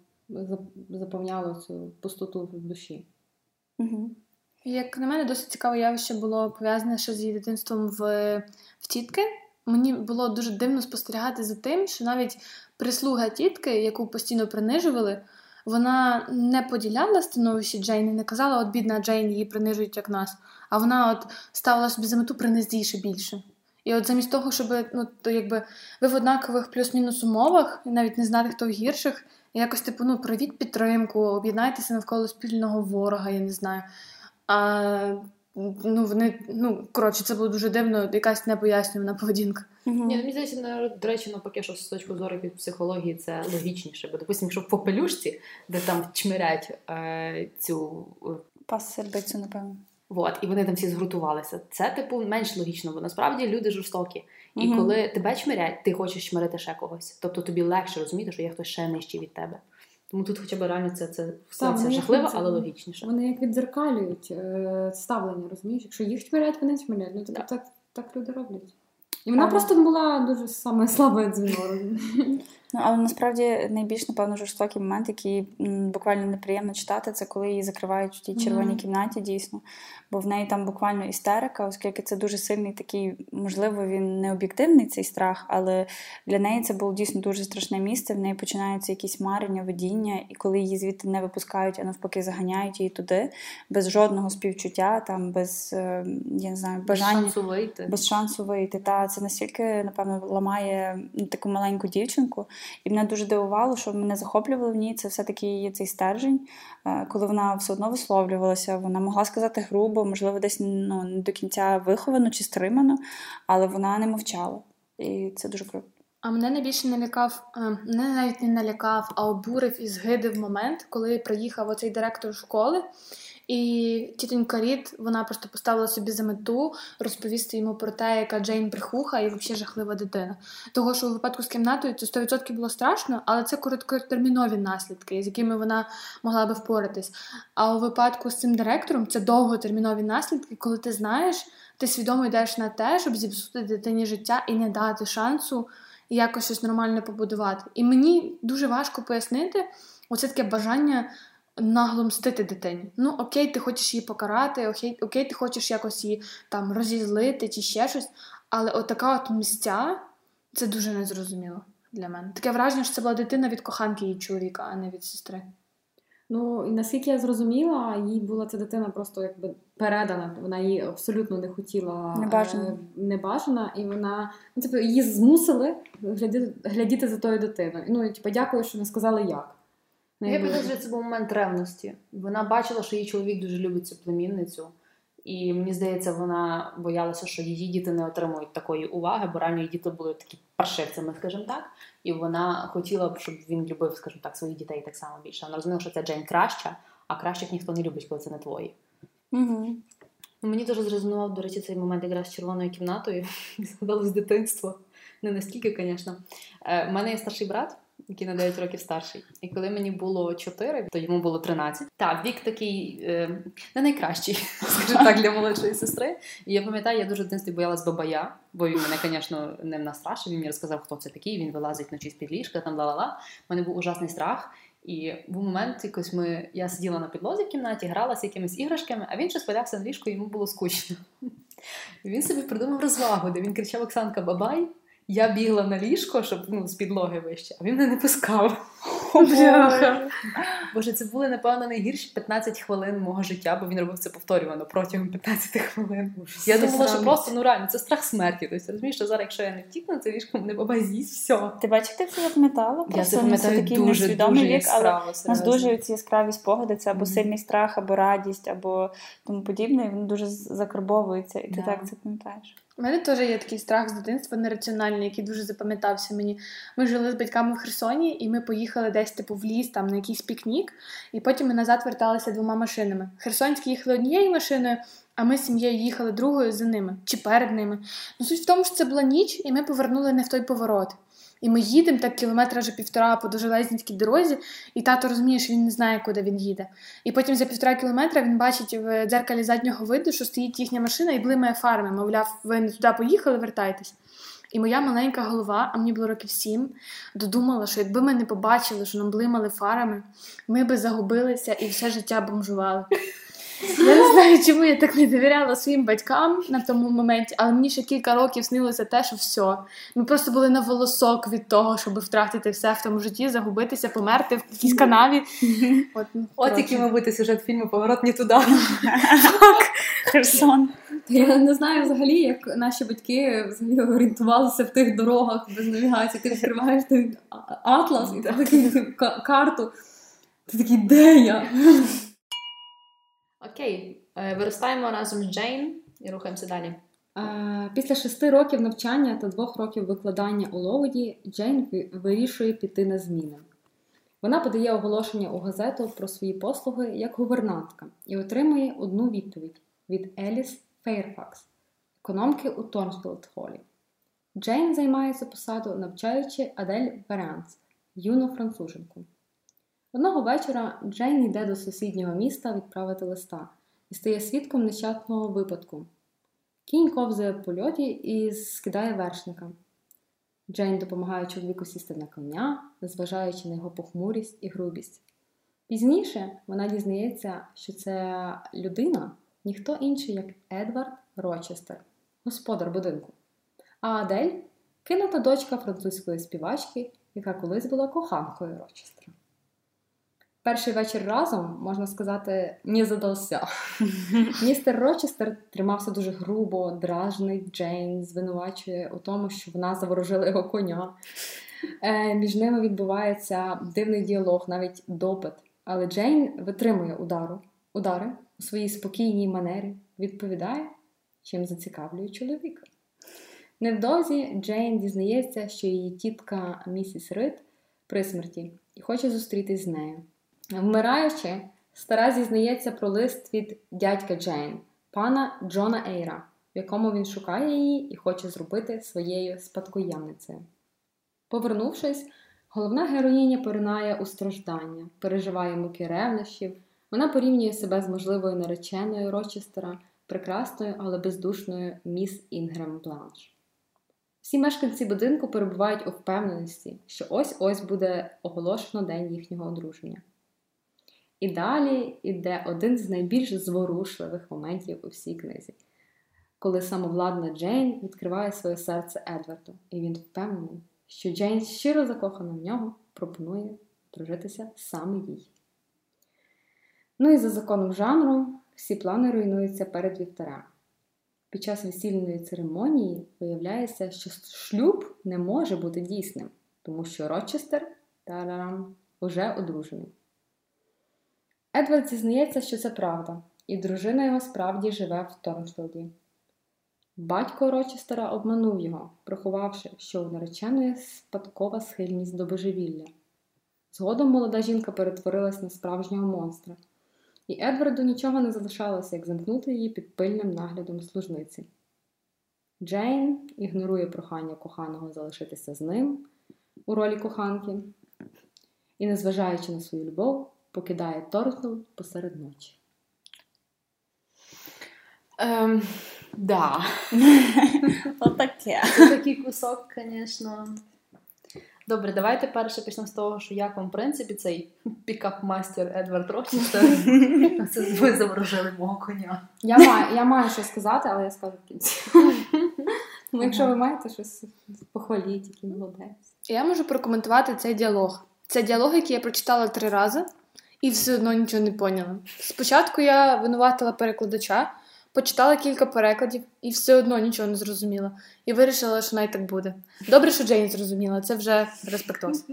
Speaker 4: заповняло цю пустоту в душі.
Speaker 3: Mm-hmm. Як на мене, досить цікаве явище було пов'язане ще з її дитинством в, в тітки. Мені було дуже дивно спостерігати за тим, що навіть прислуга тітки, яку постійно принижували, вона не поділяла становище Джейн і не казала, от бідна Джейн її принижують як нас. А вона от ставила собі за мету принести ще більше. І от замість того, щоб ну, то якби ви в однакових плюс-мінус умовах, навіть не знати, хто в гірших, якось типу, ну, провіть підтримку, об'єднайтеся навколо спільного ворога, я не знаю. А ну, вони, ну, коротше, це було дуже дивно, якась непояснювана поведінка.
Speaker 1: Угу. Ні, ну, мені здається, до речі, навпаки, що з точки зору від психології це логічніше. Бо, допустимо, якщо в попелюшці, де там чмирять е, цю
Speaker 5: е, пас сербицю, напевно.
Speaker 1: Вот, і вони там всі згрутувалися. Це, типу, менш логічно, бо насправді люди жорстокі. І угу. коли тебе чмирять, ти хочеш чмирити ще когось. Тобто тобі легше розуміти, що є хтось ще нижчий від тебе. Тому тут хоча б реально це це, це, це жахливо, але логічніше.
Speaker 4: Вони як віддзеркалюють е, ставлення, розумієш? Якщо їх чмирять, вони чмирять. Ну так, так, так люди роблять. І вона а, просто була дуже саме слабе дзвіно.
Speaker 5: Ну, але насправді найбільш, напевно, жорстокий момент, який буквально неприємно читати, це коли її закривають в тій червоній mm-hmm. кімнаті, дійсно. Бо в неї там буквально істерика, оскільки це дуже сильний такий, можливо, він не об'єктивний цей страх, але для неї це було дійсно дуже страшне місце. В неї починаються якісь марення, видіння, і коли її звідти не випускають, а навпаки, заганяють її туди, без жодного співчуття, там, без е, я не знаю, бажання
Speaker 1: без шансу вийти.
Speaker 5: Без шансу вийти. Та це настільки, напевно, ламає таку маленьку дівчинку. І мене дуже дивувало, що мене захоплювало в ній це все-таки її цей стержень, е, коли вона все одно висловлювалася. Вона могла сказати грубо, можливо, десь ну, не до кінця виховано чи стримано, але вона не мовчала. І це дуже круто.
Speaker 3: А мене найбільше налякав, е, мене навіть не налякав, а обурив і згидив момент, коли приїхав оцей директор школи. І тітонька Рід, вона просто поставила собі за мету розповісти йому про те, яка Джейн брехуха і взагалі жахлива дитина. Того, що у випадку з кімнатою це 100% було страшно, але це короткотермінові наслідки, з якими вона могла би впоратись. А у випадку з цим директором це довготермінові наслідки, коли ти знаєш, ти свідомо йдеш на те, щоб зіпсути дитині життя і не дати шансу якось щось нормально побудувати. І мені дуже важко пояснити оце таке бажання нагло мстити дитині. Ну, окей, ти хочеш її покарати, окей, окей, ти хочеш якось її там розізлити чи ще щось. Але отака от мстя це дуже незрозуміло для мене. Таке враження, що це була дитина від коханки її чоловіка, а не від сестри.
Speaker 4: Ну, і наскільки я зрозуміла, їй була ця дитина просто якби передана. Вона її абсолютно не хотіла
Speaker 5: небажана. Е,
Speaker 4: небажана, і вона ну, типу, її змусили глядіти, глядіти за тою дитиною. Ну, і типу, дякую, що не сказали як.
Speaker 1: Я підозрюю, це був момент ревності. Вона бачила, що її чоловік дуже любить цю племінницю. І мені здається, вона боялася, що її діти не отримують такої уваги, бо реально її діти були такі паршивцями, скажімо так. І вона хотіла б, щоб він любив, скажімо так, своїх дітей так само більше. Вона розуміла, що це Джейн краща, а кращих ніхто не любить, коли це не твої.
Speaker 5: Угу.
Speaker 1: Мені дуже зрезонував, до речі, цей момент якраз з червоною кімнатою. Згадалось дитинство. Не настільки, звісно. У е, мене є старший брат який на 9 років старший. І коли мені було 4, то йому було 13. Так, вік такий е, не найкращий, скажімо так, для молодшої сестри. І я пам'ятаю, я дуже в дитинстві боялась бабая, бо він мене, звісно, не настрашив. Він мені розказав, хто це такий. Він вилазить вночі з під ліжка, там ла-ла-ла. У мене був ужасний страх. І був момент, якось ми я сиділа на підлозі в кімнаті, гралася якимись іграшками, а він щось валявся на ліжку, йому було скучно. Він собі придумав розвагу, де він кричав Оксанка Бабай. Я бігла на ліжко, щоб ну, з підлоги вище, а він мене не пускав.
Speaker 5: Боже.
Speaker 1: Боже, це були, напевно, найгірші 15 хвилин мого життя, бо він робив це повторювано протягом 15 хвилин. Я думала, що просто ну реально це страх смерті. Тобто розумієш, що зараз, якщо я не втікну, це ліжко мене баба з'їсть, все.
Speaker 5: Ти бачиш, ти це запам'ятала?
Speaker 1: Я
Speaker 5: Просто
Speaker 1: це пам'ятаю
Speaker 5: такий
Speaker 1: дуже,
Speaker 5: несвідомий
Speaker 1: дуже
Speaker 5: вік, але у нас дуже ці яскраві спогади, це або
Speaker 1: Мгм.
Speaker 5: сильний страх, або радість, або тому подібне, і він дуже закарбовується, і ти
Speaker 1: Да.
Speaker 5: так це пам'ятаєш.
Speaker 3: У мене теж є такий страх з дитинства нераціональний, який дуже запам'ятався мені. Ми жили з батьками в Херсоні, і ми поїхали десь типу в ліс, там на якийсь пікнік, і потім ми назад верталися двома машинами. Херсонські їхали однією машиною, а ми з сім'єю їхали другою за ними чи перед ними. Ну суть в тому, що це була ніч, і ми повернули не в той поворот. І ми їдемо так кілометра вже півтора по дуже лезнівській дорозі, і тато розуміє, що він не знає, куди він їде. І потім за півтора кілометра він бачить в дзеркалі заднього виду, що стоїть їхня машина і блимає фарами. Мовляв, ви не туди поїхали, вертайтесь. І моя маленька голова, а мені було років сім, додумала, що якби ми не побачили, що нам блимали фарами, ми би загубилися і все життя бомжували. Я не знаю, чому я так не довіряла своїм батькам на тому моменті, але мені ще кілька років снилося те, що все. Ми просто були на волосок від того, щоб втратити все в тому житті, загубитися, померти в якійсь канаві. От, ну,
Speaker 1: От який мав бути сюжет фільму Поворот не туди.
Speaker 5: Херсон.
Speaker 4: Я не знаю взагалі, як наші батьки взагалі орієнтувалися в тих дорогах без навігації. Ти відкриваєш той атлас і карту. Ти такий, де я?
Speaker 1: Окей, е, виростаємо разом з Джейн і рухаємося далі.
Speaker 4: Е, Після шести років навчання та двох років викладання у Ловуді Джейн вирішує піти на зміни. Вона подає оголошення у газету про свої послуги як гувернантка і отримує одну відповідь від Еліс Фейрфакс, економки у Торнфілд Холі. Джейн займає цю посаду, навчаючи Адель Веранс, юну француженку. Одного вечора Джейн йде до сусіднього міста відправити листа і стає свідком нещасного випадку. Кінь ковзає в польоті і скидає вершника. Джейн допомагає чоловіку сісти на коня, незважаючи на його похмурість і грубість. Пізніше вона дізнається, що ця людина ніхто інший, як Едвард Рочестер, господар будинку. А Адель кинута дочка французької співачки, яка колись була коханкою Рочестера. Перший вечір разом, можна сказати, не задався. Містер Рочестер тримався дуже грубо, дражний Джейн, звинувачує у тому, що вона заворожила його коня. Е, між ними відбувається дивний діалог, навіть допит. Але Джейн витримує удару, удари у своїй спокійній манері, відповідає, чим зацікавлює чоловіка. Невдовзі Джейн дізнається, що її тітка місіс Рид при смерті і хоче зустрітись з нею. Вмираючи, стара зізнається про лист від дядька Джейн, пана Джона Ейра, в якому він шукає її і хоче зробити своєю спадкоємницею. Повернувшись, головна героїня поринає у страждання, переживає муки ревнощів, вона порівнює себе з можливою нареченою Рочестера, прекрасною, але бездушною міс Інгрем Бланш. Всі мешканці будинку перебувають у впевненості, що ось-ось буде оголошено день їхнього одруження. І далі йде один з найбільш зворушливих моментів у всій книзі, коли самовладна Джейн відкриває своє серце Едварду, і він впевнений, що Джейн щиро закохана в нього, пропонує дружитися саме їй. Ну і за законом жанру всі плани руйнуються перед вівтарем. Під час весільної церемонії виявляється, що шлюб не може бути дійсним, тому що Рочестер уже одружений. Едвард зізнається, що це правда, і дружина його справді живе в Торнфілді. Батько Рочестера обманув його, приховавши, що у нареченої спадкова схильність до божевілля. Згодом молода жінка перетворилась на справжнього монстра, і Едварду нічого не залишалося, як замкнути її під пильним наглядом служниці. Джейн ігнорує прохання коханого залишитися з ним у ролі коханки і, незважаючи на свою любов, покидає Торнфілд посеред ночі.
Speaker 1: Ем, да.
Speaker 5: Отаке.
Speaker 1: Це такий кусок, звісно. Добре, давайте перше почнемо з того, що як вам, в принципі, цей пікап-мастер Едвард Рочестер. Це ви заворожили мого коня.
Speaker 4: Я маю, я маю щось сказати, але я скажу в кінці. Тому якщо ви маєте щось, похваліть, який молодець.
Speaker 3: Я можу прокоментувати цей діалог. Це діалоги, які я прочитала три рази і все одно нічого не поняла. Спочатку я винуватила перекладача, почитала кілька перекладів і все одно нічого не зрозуміла. І вирішила, що навіть так буде. Добре, що Джейн зрозуміла, це вже респектоз.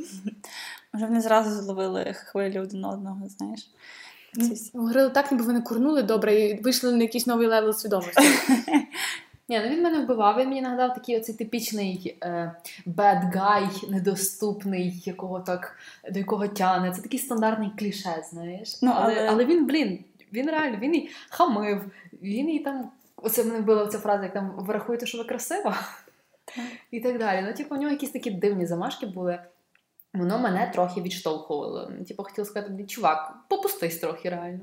Speaker 5: Може, вони зразу зловили хвилю один одного, знаєш. Ці.
Speaker 3: Говорили так, ніби вони курнули добре і вийшли на якийсь новий левел свідомості.
Speaker 1: Ні, ну він мене вбивав, він мені нагадав такий оцей типічний е, bad guy, недоступний, якого так, до якого тяне. Це такий стандартний кліше, знаєш.
Speaker 5: Ну,
Speaker 1: але,
Speaker 5: але-
Speaker 1: але він, блін, він реально, він і хамив, він і там. Оце мене вбила ця фраза, як там ви рахуєте, що ви красива? І так далі. Ну, типу, у нього якісь такі дивні замашки були. Воно мене трохи відштовхувало. Типу, хотіла сказати, чувак, попустись трохи реально.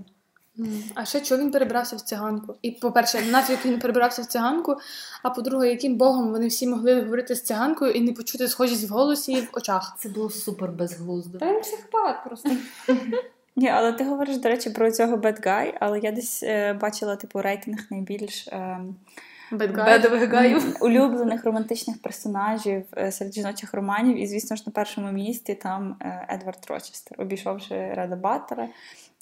Speaker 3: А ще чого він перебрався в циганку? І, по-перше, нафіг він перебрався в циганку, а по-друге, яким богом вони всі могли говорити з циганкою і не почути схожість в голосі і в очах.
Speaker 1: Це було супер безглуздо.
Speaker 4: Та він психопат просто.
Speaker 5: Ні, але ти говориш, до речі, про цього bad guy, але я десь е, бачила типу рейтинг найбільш е,
Speaker 1: Бедових гаїв.
Speaker 5: улюблених романтичних персонажів е, серед жіночих романів. І, звісно ж, на першому місці там е, Едвард Рочестер, обійшовши Реда Баттера.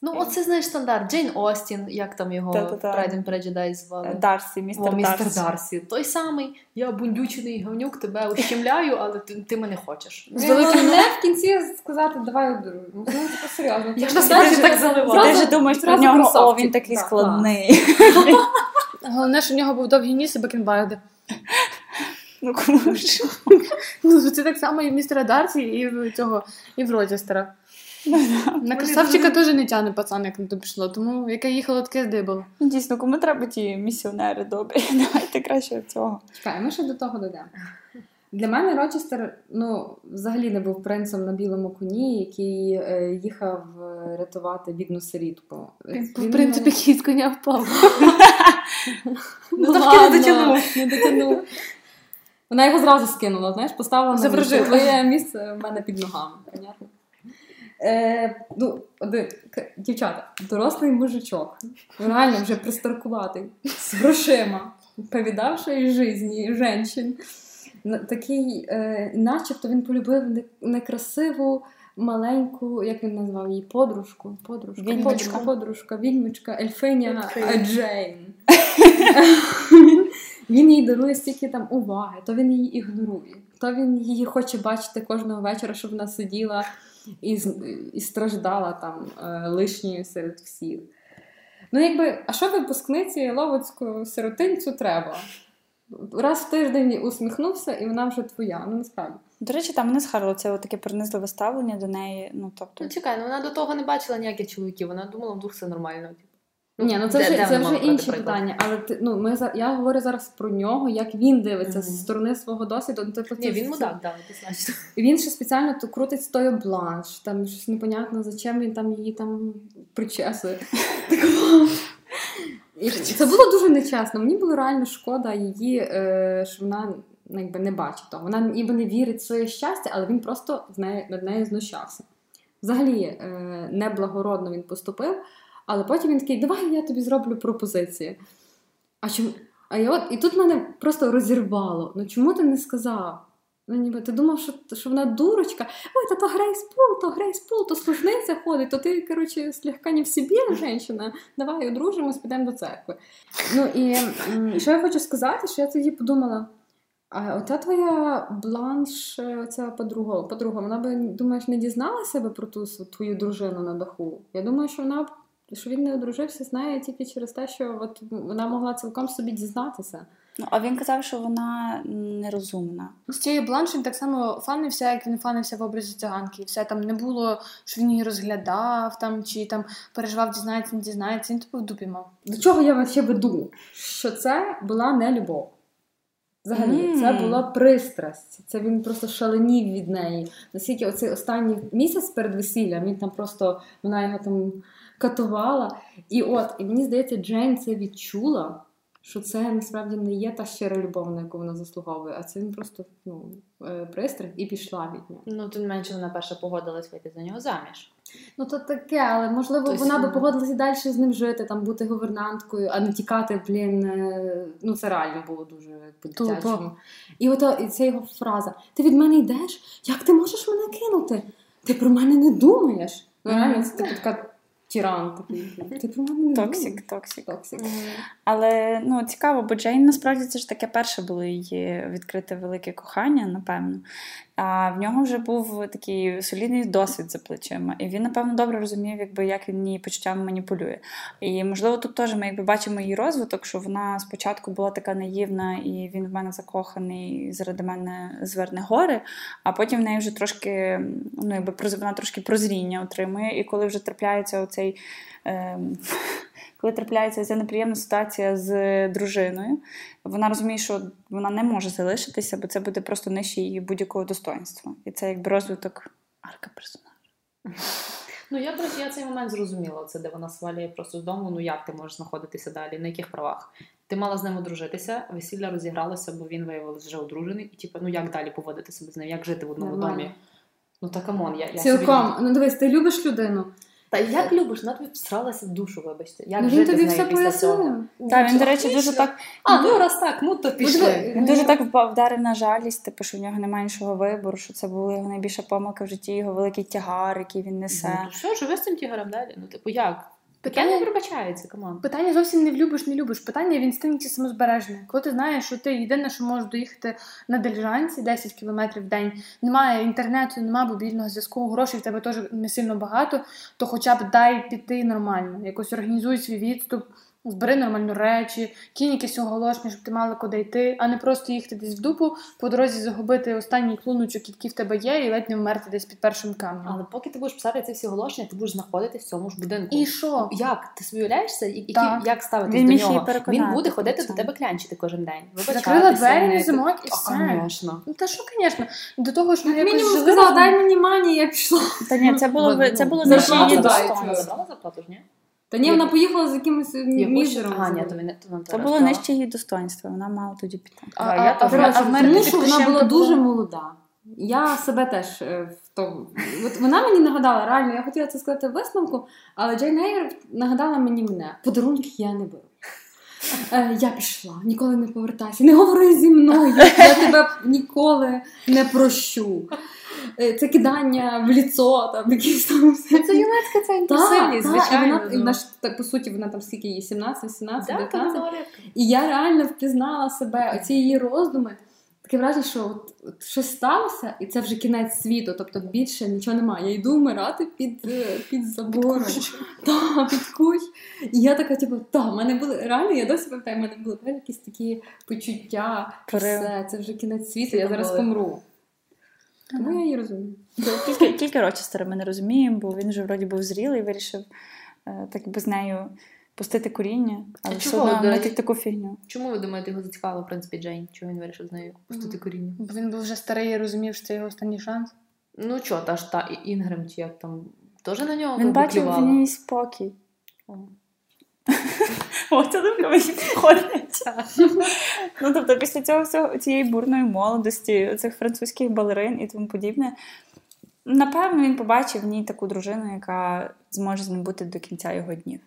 Speaker 1: Ну, оце знаєш стандарт. Джейн Остін, як там його Prejudice
Speaker 5: Е,
Speaker 1: звали.
Speaker 5: Дарсі, містер,
Speaker 1: О, містер
Speaker 5: Дарсі.
Speaker 1: Дарсі. Той самий, я бундючений говнюк, тебе ущемляю, але ти, ти мене хочеш.
Speaker 3: З великим
Speaker 4: не в кінці сказати, давай одружимо. Ну, типу, серйозно.
Speaker 1: Я ж насправді так заливала.
Speaker 5: Ти ж думаєш про нього, о, він такий складний.
Speaker 3: Головне, що в нього був довгий ніс і бакенбарди.
Speaker 5: Ну кому ж?
Speaker 3: Ну, це так само і в містера Дарсі, і в цього, і в Роджестера. На красавчика теж не тягне пацан, як на то пішло, тому яке їхало, таке здибало.
Speaker 5: Ну, Дійсно, кому треба ті місіонери добрі? Давайте краще цього.
Speaker 4: Чекай, ми ще до того дійдемо. Для мене Рочестер ну, взагалі не був принцем на білому коні, який е, їхав е, рятувати бідну сирітку.
Speaker 3: В принципі, кіт з коня впав.
Speaker 1: Ну, навки не дотягнув.
Speaker 4: Не дотягнув. Вона його зразу скинула, знаєш, поставила на місце. Твоє місце в мене під ногами. Понятно? Е, ну, один, дівчата, дорослий мужичок, реально вже пристаркуватий, з грошима, повідавши житті женщин. Такий, е, начебто він полюбив некрасиву, маленьку, як він назвав її, подружку. Подружка,
Speaker 5: Відьмочка.
Speaker 4: подружка, подружка, Ельфиня. Джейн. Він їй дарує стільки там уваги, то він її ігнорує, то він її хоче бачити кожного вечора, щоб вона сиділа і, і страждала там е, лишньою серед всіх. Ну, якби, а що випускниці Ловоцьку сиротинцю треба? Раз в тиждень усміхнувся, і вона вже твоя. Ну, насправді.
Speaker 5: До речі, там не схарило це таке принизливе ставлення до неї. Ну, тобто,
Speaker 1: Ну чекай, ну вона до того не бачила ніяких чоловіків, вона думала, вдруг все нормально. Типу.
Speaker 4: Ні, ну це
Speaker 1: де-
Speaker 4: вже,
Speaker 1: де
Speaker 4: це вже інші
Speaker 1: приклад?
Speaker 4: питання. Але ти, ну, ми, за- я говорю зараз про нього, як він дивиться
Speaker 1: Мгм.
Speaker 4: з сторони свого досвіду. Ну, типу,
Speaker 1: Ні,
Speaker 4: це-
Speaker 1: він мудак, да, однозначно.
Speaker 4: Він ще спеціально то крутить з тою бланш, там щось непонятно, зачем він там її там причесує. І це було дуже нечесно. Мені було реально шкода її, е, що вона ну, якби не бачить того. Вона ніби не вірить в своє щастя, але він просто з нею, над нею знущався. Взагалі, е, неблагородно він поступив, але потім він такий, давай я тобі зроблю пропозицію. А чому? А я от, і тут мене просто розірвало. Ну чому ти не сказав? Ну, ніби ти думав, що, що вона дурочка. Ой, та то Грейс Пул, то Грейс Пул, то служниця ходить, то ти, коротше, слегка не в собі жінка. Давай одружимось, підемо до церкви. Ну і що я хочу сказати, що я тоді подумала. А оця твоя Бланш, е, ця подруга, подруга, вона би, думаєш, не дізналася би про ту твою дружину на даху. Я думаю, що вона б- що він не одружився з нею тільки через те, що от вона могла цілком собі дізнатися.
Speaker 5: Ну, а він казав, що вона нерозумна.
Speaker 3: З цією Бланш він так само fun ився, як він fun ився в образі циганки. Все там не було, що він її розглядав там, чи там переживав, дізнається, не дізнається. Він тупо в дупі мав.
Speaker 4: До чого я ще веду? Що це була не любов. Взагалі,
Speaker 5: Мм.
Speaker 4: це була пристрасть. Це він просто шаленів від неї. Наскільки оцей останній місяць перед весіллям він там просто вона його там катувала. І от, і мені здається, Джейн це відчула, що це насправді не є та щира любов, на яку вона заслуговує, а це він просто ну, е, пристрасть і пішла від нього.
Speaker 1: Ну, тим менше вона перша погодилась вийти за нього заміж.
Speaker 4: Ну то таке, але можливо
Speaker 1: Тобто,
Speaker 4: вона би погодилася далі з ним жити, там бути гувернанткою, а не тікати, блін. е, Ну це реально було дуже по-дитячому. І ото і ця його фраза: Ти від мене йдеш? Як ти можеш мене кинути? ти про мене не думаєш. Ну, реально, це типу така тиран такий. Ти про мене не
Speaker 5: Токсик, токсик.
Speaker 4: Токсик.
Speaker 5: Але ну цікаво, бо Джейн насправді це ж таке перше було її відкрите велике кохання, напевно. А в нього вже був такий солідний досвід за плечима. І він, напевно, добре розумів, якби як він її почуттями маніпулює. І можливо, тут теж ми якби бачимо її розвиток, що вона спочатку була така наївна, і він в мене закоханий, заради мене зверне гори. А потім в неї вже трошки, ну якби вона трошки прозріння отримує. І коли вже трапляється оцей. Ем, коли трапляється ця неприємна ситуація з дружиною, вона розуміє, що вона не може залишитися, бо це буде просто нижче її будь-якого достоинства. І це якби розвиток арка персонажа.
Speaker 1: Ну я, до я цей момент зрозуміла. Це де вона свалює просто з дому. Ну як ти можеш знаходитися далі? На яких правах? Ти мала з ним одружитися, весілля розігралося, бо він виявився вже одружений. І типу, ну як далі поводити себе з ним? Як жити в одному
Speaker 4: Нормально.
Speaker 1: домі? Ну та come on, я, я
Speaker 4: Цілком.
Speaker 1: собі...
Speaker 4: Ну дивись, ти любиш людину.
Speaker 1: Та як любиш, вона тобі всралася в душу, вибачте. Як
Speaker 4: Ну,
Speaker 1: жити
Speaker 4: він тобі
Speaker 1: з нею
Speaker 4: все
Speaker 1: після цього?
Speaker 4: пояснив.
Speaker 5: Так, він, до речі, дуже так
Speaker 1: А, ну раз так, ну то пішли.
Speaker 5: він дуже так впав- вдарив на жалість, типу, що в нього немає іншого вибору, що це була його найбільша помилка в житті, його великий тягар, який він несе.
Speaker 1: Ну, що, живи з цим тягарем далі? Ну, типу, як?
Speaker 3: Питання-
Speaker 1: не пробачається, команд.
Speaker 3: Питання зовсім не влюбиш, не любиш. Питання в інстинкті самозбереження. Коли ти знаєш, що ти єдине, що можеш доїхати на диліжанці 10 кілометрів в день, немає інтернету, немає мобільного зв'язку, грошей в тебе теж не сильно багато, то хоча б дай піти нормально. Якось організуй свій відступ, збери нормально речі, кінь якісь оголошення, щоб ти мала куди йти, а не просто їхати десь в дупу, по дорозі загубити останній клуночок, який в тебе є, і ледь не вмерти десь під першим камнем.
Speaker 1: Але поки ти будеш писати ці всі оголошення, ти будеш знаходитись в цьому ж будинку.
Speaker 3: І що?
Speaker 1: Як? Ти
Speaker 3: Так.
Speaker 1: як ставитись
Speaker 5: Він
Speaker 1: до нього?
Speaker 5: переконати
Speaker 1: Він буде ходити до тебе клянчити кожен день.
Speaker 3: Закрила двері замок і все.
Speaker 1: Звісно.
Speaker 3: Ну та що, звісно, до того ж ми якось
Speaker 4: мінімум сказала, дай мені мані, я пішла.
Speaker 5: Та ні, це було це було
Speaker 4: зарплату
Speaker 5: її
Speaker 1: зарплату ж, ні?
Speaker 4: Та ні, вона поїхала з якимось мізером.
Speaker 1: А, ні, то він то
Speaker 5: Це було нижче її достоинства, вона мала тоді піти.
Speaker 3: А,
Speaker 1: А,
Speaker 3: а,
Speaker 1: я
Speaker 3: а, в- а
Speaker 4: Тому що вона була дуже молода. Я себе теж е, в тому. От вона мені нагадала, реально, я хотіла це сказати в висновку, але Джейн Ейр нагадала мені мене. Подарунки я не беру. Е, я пішла, ніколи не повертайся. Не говори зі мною, я тебе ніколи не прощу. Е, Це кидання в ліцо, там якісь там все.
Speaker 1: Це юнацька ця
Speaker 4: Так,
Speaker 1: інтенсивність, звичайно.
Speaker 4: і вона ж, так, по суті, вона там скільки їй, 17, 18,
Speaker 1: Так,
Speaker 4: 19.
Speaker 1: вона
Speaker 4: І я реально впізнала себе, оці її роздуми. Таке враження, що от, от щось сталося, і це вже кінець світу, тобто більше нічого немає. Я йду вмирати під, е, під забором. Та, під кущ. І я така, типу, та, в мене були реально, я досі пам'ятаю, в мене були якісь такі почуття. Все, це вже кінець світу, я зараз помру. Тому я її розумію.
Speaker 5: Тільки, тільки Рочестера ми не розуміємо, бо він вже вроді був зрілий і вирішив е, так би з нею пустити коріння, але все одно
Speaker 1: до
Speaker 5: не таку фігню.
Speaker 1: Чому ви думаєте, його зацікавила, в принципі, Джейн? Чому він вирішив з нею пустити коріння?
Speaker 3: Бо він був вже старий і розумів, що це його останній шанс.
Speaker 1: Ну чо, та ж та Інгрем, чи як там, теж на нього
Speaker 5: Він бачив в ній спокій. Ця думка мені підходить. ну, тобто, після цього всього цієї бурної молодості, цих французьких балерин і тому подібне. Напевно, він побачив в ній таку дружину, яка зможе з ним бути до кінця його днів.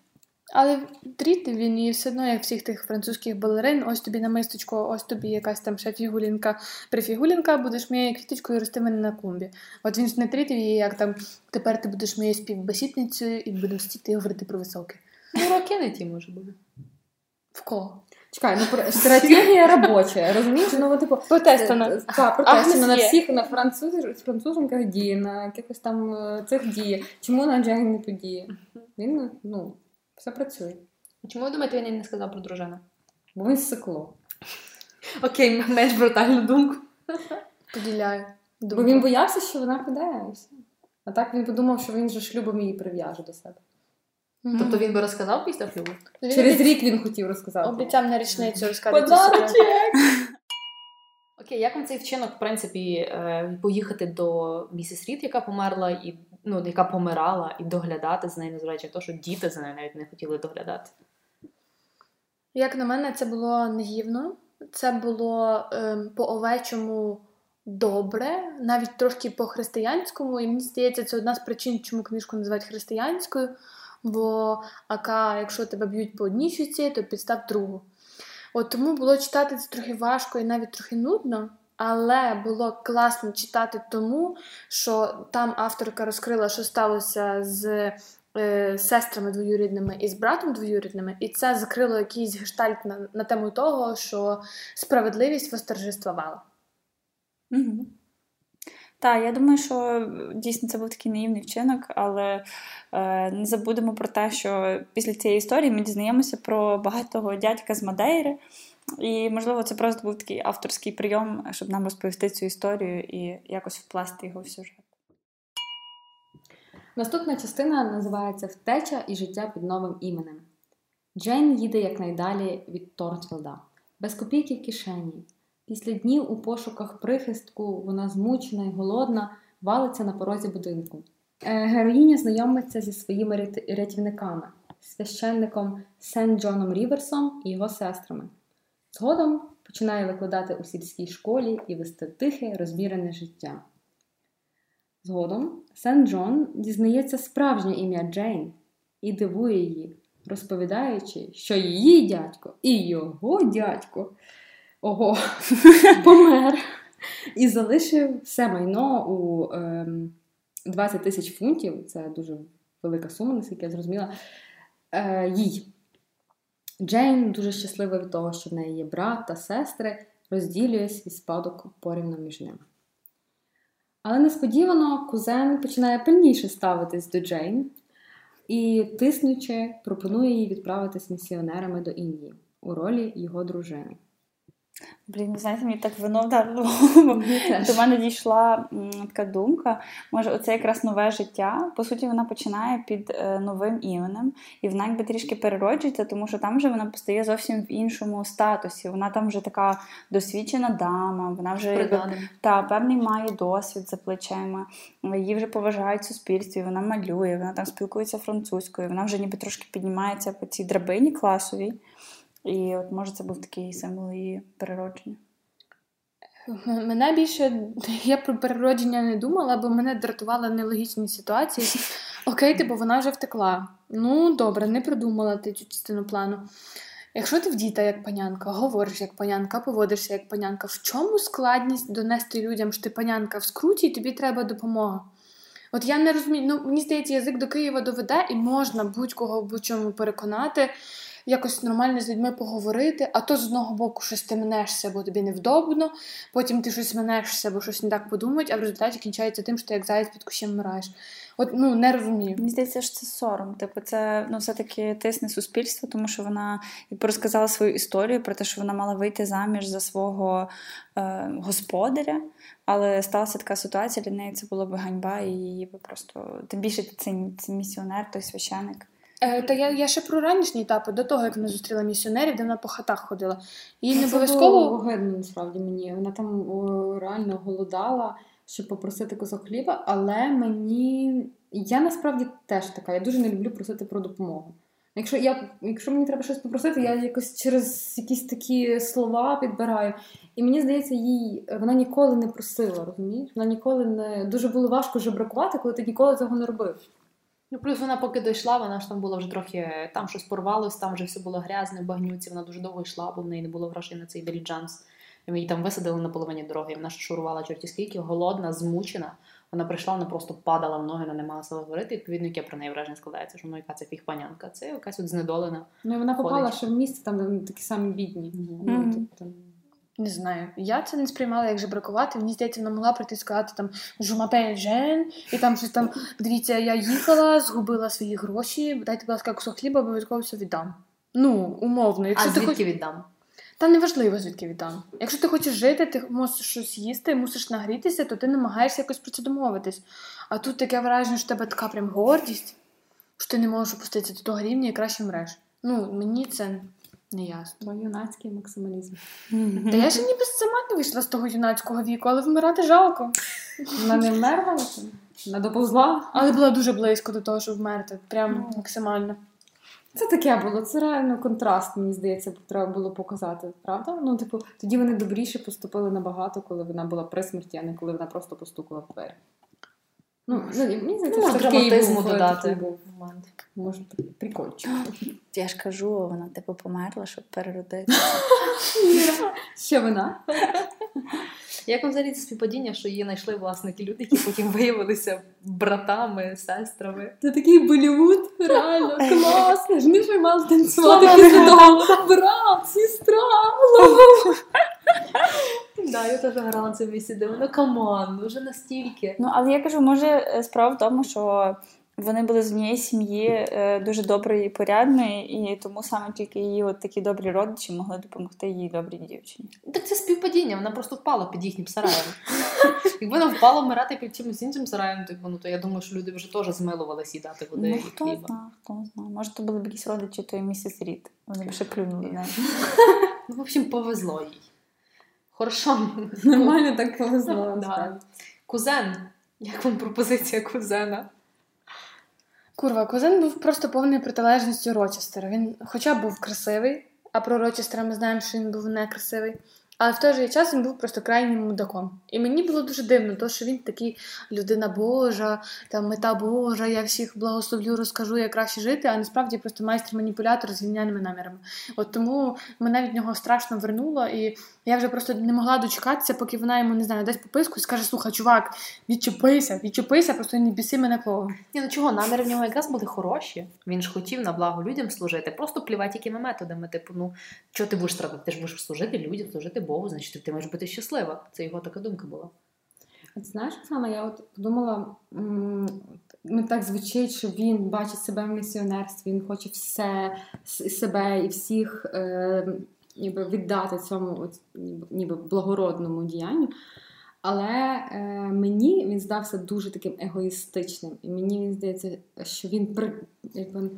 Speaker 3: Але трітив він її все одно, як всіх тих французьких балерин, ось тобі на мисточку, ось тобі якась там ще фігулінка, прифігулінка, будеш моєю квіточкою рости мене на клумбі. От він ж не трітив її, як там тепер ти будеш моєю співбесідницею і будемо сидіти і говорити про високе.
Speaker 1: Ну, роки не ті, може бути.
Speaker 3: В кого?
Speaker 4: Чекай, ну стратегія робоча, розумієш? Ну, типу,
Speaker 3: Протестана.
Speaker 4: Так, протестано на всіх, на француз, француженках діє, на якихось там е, цих діє. Чому на Джейн не подіє? Він, ну, все працює.
Speaker 1: Чому ви думаєте, він не сказав про дружину?
Speaker 4: Бо він сикло.
Speaker 1: Окей, менш брутальну думку.
Speaker 3: Поділяю.
Speaker 4: Бо він боявся, що вона піде. і все. А так він подумав, що він же шлюбом її прив'яже до себе.
Speaker 3: Мгм.
Speaker 1: Тобто він би розказав після шлюбу?
Speaker 4: Через рік він хотів розказати.
Speaker 3: обіцяв на річницю розказати.
Speaker 1: Окей, як вам цей вчинок, в принципі, е, поїхати до місіс Рід, яка померла, і ну, яка помирала, і доглядати за нею, незважаючи на те, що діти за нею навіть не хотіли доглядати.
Speaker 3: Як на мене, це було наївно, це було ем, по-овечому добре, навіть трошки по-християнському. І мені здається, це одна з причин, чому книжку називають християнською. Бо ака, якщо тебе б'ють по одній щуці, то підстав другу. От тому було читати це трохи важко і навіть трохи нудно. Але було класно читати тому, що там авторка розкрила, що сталося з е, сестрами двоюрідними і з братом двоюрідними, і це закрило якийсь гештальт на, на тему того, що справедливість восторжествувала.
Speaker 5: Угу. Так, я думаю, що дійсно це був такий наївний вчинок, але е, не забудемо про те, що після цієї історії ми дізнаємося про багатого дядька з Мадейри. І, можливо, це просто був такий авторський прийом, щоб нам розповісти цю історію і якось впласти його в сюжет.
Speaker 4: Наступна частина називається Втеча і життя під новим іменем. Джейн їде якнайдалі від Торнфілда, без копійки в кишені. Після днів у пошуках прихистку вона змучена і голодна, валиться на порозі будинку. Е, героїня знайомиться зі своїми рятівниками, священником Сент Джоном Ріверсом і його сестрами. Згодом починає викладати у сільській школі і вести тихе, розмірене життя. Згодом Сент Джон дізнається справжнє ім'я Джейн і дивує її, розповідаючи, що її дядько і його дядько ого, помер і залишив все майно у е, 20 тисяч фунтів. Це дуже велика сума, наскільки я зрозуміла. е, їй. Джейн дуже щаслива від того, що в неї є брат та сестри, розділює свій спадок порівно між ними. Але несподівано кузен починає пильніше ставитись до Джейн і, тиснучи, пропонує їй відправитись місіонерами до Індії у ролі його дружини.
Speaker 5: Блін, знаєте, мені так вино вдарило. До мене дійшла така думка. Може, оце якраз нове життя. По суті, вона починає під е, новим іменем, і вона якби трішки перероджується, тому що там вже вона постає зовсім в іншому статусі. Вона там вже така досвідчена дама, вона вже якби, та, певний має досвід за плечима. Її вже поважають в суспільстві, вона малює, вона там спілкується французькою, вона вже ніби трошки піднімається по цій драбині класовій. І от може це був такий символ її переродження.
Speaker 3: Мене більше я про переродження не думала, бо мене дратували нелогічні ситуації. Окей, типу вона вже втекла. Ну, добре, не придумала ти цю частину плану. Якщо ти в діта як панянка, говориш як панянка, поводишся як панянка, в чому складність донести людям, що ти панянка в скруті, і тобі треба допомога? От я не розумію, ну мені здається, язик до Києва доведе, і можна будь-кого в будь-чому переконати якось нормально з людьми поговорити, а то з одного боку щось ти минешся, бо тобі невдобно, потім ти щось минешся, бо щось не так подумають, а в результаті кінчається тим, що ти як заяць під кущем вмираєш. От ну не розумію.
Speaker 5: Мені здається, що це сором. Типу, це ну все-таки тисне суспільство, тому що вона якби розказала свою історію про те, що вона мала вийти заміж за свого е, господаря. Але сталася така ситуація, для неї це було б ганьба, і її би просто тим більше це, це місіонер, той священик.
Speaker 3: Е, Та я я ще про ранішні етапи, до того, як вона зустріла місіонерів, де вона по хатах ходила. Їй не обов'язково
Speaker 4: огидно, насправді мені. Вона там о, реально голодала, щоб попросити кусок хліба, але мені. Я насправді теж така, я дуже не люблю просити про допомогу. Якщо я, якщо мені треба щось попросити, я якось через якісь такі слова підбираю. І мені здається, їй вона ніколи не просила, розумієш? Вона ніколи не дуже було важко жебракувати, коли ти ніколи цього не робив.
Speaker 1: Ну, плюс вона поки дійшла, вона ж там була вже трохи, там щось порвалось, там вже все було грязне в багнюці, вона дуже довго йшла, бо в неї не було грошей на цей диліджанс. Ми її там висадили на половині дороги. Вона шурувала чорті скільки, голодна, змучена. Вона прийшла, вона просто падала в ноги, вона не мала сили говорити. Відповідно, яке про неї враження складається, що ну яка це фігпанянка. Це якась от знедолена.
Speaker 4: Ну і вона попала ще в місце, там де такі самі бідні.
Speaker 3: Mm-hmm. Ну, не знаю, я це не сприймала як жебракувати. Мені здається, вона могла прийти сказати там жумапель жен, і там щось там дивіться, я їхала, згубила свої гроші, дайте, будь ласка, кусок хліба, обов'язково все віддам. Ну, умовно.
Speaker 1: Якщо а ти звідки хоч... віддам?
Speaker 3: Та неважливо, звідки віддам. Якщо ти хочеш жити, ти мусиш щось їсти, мусиш нагрітися, то ти намагаєшся якось про це домовитись. А тут таке враження, що в тебе така прям гордість, що ти не можеш опуститися до того рівня і краще мреш. Ну, мені це не ясно.
Speaker 4: Бо юнацький максималізм.
Speaker 3: Та я ще ніби сама не вийшла з того юнацького віку, але вмирати жалко.
Speaker 4: Вона не вмерла, вона доповзла.
Speaker 3: Але була дуже близько до того, щоб вмерти. Прям ну. максимально.
Speaker 4: Це таке було, це реально контраст, мені здається, треба було показати, правда? Ну, типу, тоді вони добріше поступили набагато, коли вона була при смерті, а не коли вона просто постукала в двері.
Speaker 1: Ну, ну мені здається, ну, драматизму додати. Був момент.
Speaker 4: Може, прикольчик.
Speaker 5: Я ж кажу, вона типу померла, щоб переродитися.
Speaker 4: Ще вона.
Speaker 1: Як вам взагалі це співпадіння, що її знайшли власники люди, які потім виявилися братами, сестрами?
Speaker 4: Це такий Болівуд, реально класно. Ж не ж мали танцювати того. Брат, сестра.
Speaker 1: Да, я теж грала це місці, де ну come on, ну вже настільки.
Speaker 5: Ну, але я кажу, може, е, справа в тому, що вони були з однієї сім'ї е, дуже доброї і порядної, і тому саме тільки її от такі добрі родичі могли допомогти їй добрій дівчині.
Speaker 1: Так це співпадіння, вона просто впала під їхнім сараєм. Якби вона впала вмирати під чимось іншим сараєм, то, ну, то я думаю, що люди вже теж змилувалися їдати води
Speaker 5: Ну,
Speaker 1: і
Speaker 5: хто знає, хто знає. Може, то були б якісь родичі тої місіс Рід. Вони б ще плюнули на.
Speaker 1: Ну, в общем, повезло їй. Хорошо.
Speaker 4: Нормально так повезло.
Speaker 1: Кузен. Як вам пропозиція кузена?
Speaker 3: Курва, кузен був просто повною протилежністю Рочестера. Він хоча був красивий, а про Рочестера ми знаємо, що він був некрасивий. Але в той же час він був просто крайнім мудаком. І мені було дуже дивно, то, що він такий людина Божа, там мета Божа, я всіх благословлю, розкажу, як краще жити, а насправді просто майстер-маніпулятор з гівняними намірами. От тому мене від нього страшно вернуло, і я вже просто не могла дочекатися, поки вона йому не знаю, дасть пописку і скаже: слухай, чувак, відчепися, відчепися, просто не біси мене пловом.
Speaker 1: Ні, ну чого, наміри в нього якраз були хороші. Він ж хотів на благо людям служити, просто плівати якими методами. Типу, ну чого ти будеш страдати? Ти ж будеш служити людям, служити Богу, значить ти, маєш бути щаслива. Це його така думка була.
Speaker 4: А знаєш, Оксана, я от подумала, ну так звучить, що він бачить себе в місіонерстві, він хоче все себе і всіх е, ніби віддати цьому от, ніби, благородному діянню. Але е, мені він здався дуже таким егоїстичним. І мені здається, що він при, якби,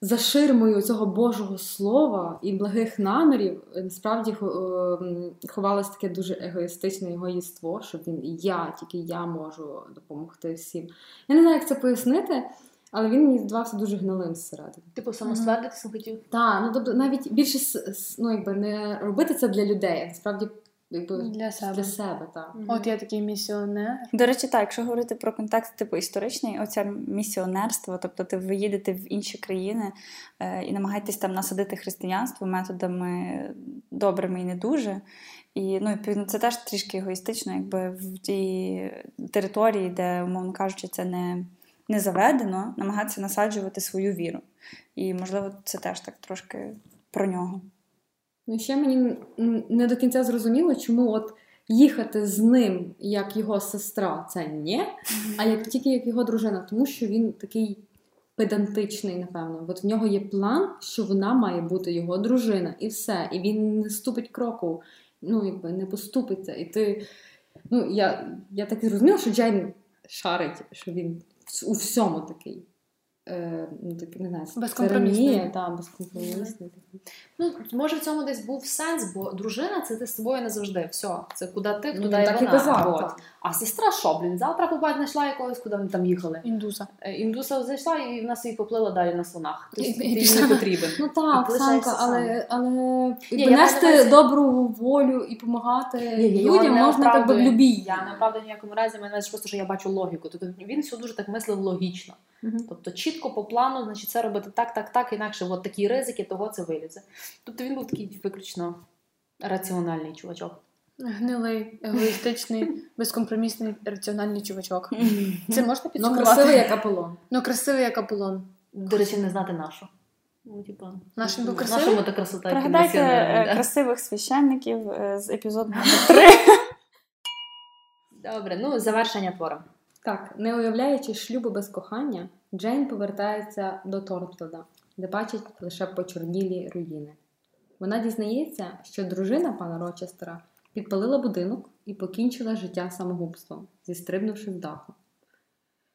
Speaker 4: за ширмою цього Божого слова і благих намірів е, насправді е, ховалось таке дуже егоїстичне його єство, що він я, тільки я можу допомогти всім. Я не знаю, як це пояснити, але він мені здавався дуже гнилим зсередини.
Speaker 1: Типу, самоствердитися хотів.
Speaker 4: Так, ну тобто навіть більше ну, якби не робити це для людей, а насправді якби
Speaker 3: Для себе.
Speaker 4: для себе так.
Speaker 3: От я такий місіонер.
Speaker 5: До речі, так, якщо говорити про контекст типу історичний, оця місіонерство, тобто ти ви їдете в інші країни е, і намагаєтесь там насадити християнство методами добрими і не дуже. І ну, відповідно, це теж трішки егоїстично, якби в тій території, де, умовно кажучи, це не, не заведено, намагатися насаджувати свою віру. І, можливо, це теж так трошки про нього.
Speaker 4: Ну, ще мені не до кінця зрозуміло, чому от їхати з ним як його сестра це ні, а як тільки як його дружина, тому що він такий педантичний, напевно. От в нього є план, що вона має бути його дружина, і все. І він не ступить кроку, ну якби не поступиться. І ти. Ну, я, я так і зрозуміла, що Джейн шарить, що він у всьому такий. Е, ну, такий, не знаю,
Speaker 3: Безкомпромісний.
Speaker 4: та, безкомпромісний.
Speaker 1: Ну, може, в цьому десь був сенс, бо дружина це ти з собою не завжди. Все, це куди ти,
Speaker 4: Ну,
Speaker 1: туди
Speaker 4: він
Speaker 1: і
Speaker 4: так і
Speaker 1: вона.
Speaker 4: казав,
Speaker 1: От. А сестра що, блін, завтра побать знайшла якогось, куди вони там їхали.
Speaker 3: Індуса.
Speaker 1: Е, Індуса знайшла і вона собі поплила далі на слонах.
Speaker 3: І-
Speaker 1: ти їй не потрібен.
Speaker 4: Ну так,
Speaker 1: залишаєшся
Speaker 4: Санка, але, але
Speaker 1: Ні, я
Speaker 4: нести
Speaker 1: увазі-
Speaker 4: добру волю і допомагати людям можна так би в любій.
Speaker 1: Я в ніякому разі, мене просто що я бачу логіку. Тобто він все дуже так мислив логічно.
Speaker 4: Мгм.
Speaker 1: Тобто чітко по плану, значить, це робити так, так, так, інакше от такі ризики, того це вилізе. Тобто він був такий виключно раціональний чувачок.
Speaker 3: Гнилий, егоїстичний, безкомпромісний, раціональний чувачок. Це можна
Speaker 4: Ну, красивий як Аполлон.
Speaker 3: Ну, красивий як Аполлон.
Speaker 1: До речі, не знати нашу. Ну, типа,
Speaker 3: Наш був красивий?
Speaker 1: му та красота.
Speaker 5: Пригадайте е,
Speaker 1: да.
Speaker 5: красивих священників е, з епізоду 3.
Speaker 1: Добре, ну завершення твору.
Speaker 4: Так, не уявляючи шлюбу без кохання, Джейн повертається до Тортода, де бачить лише почорнілі руїни. Вона дізнається, що дружина пана Рочестера підпалила будинок і покінчила життя самогубством, зістрибнувши з даху.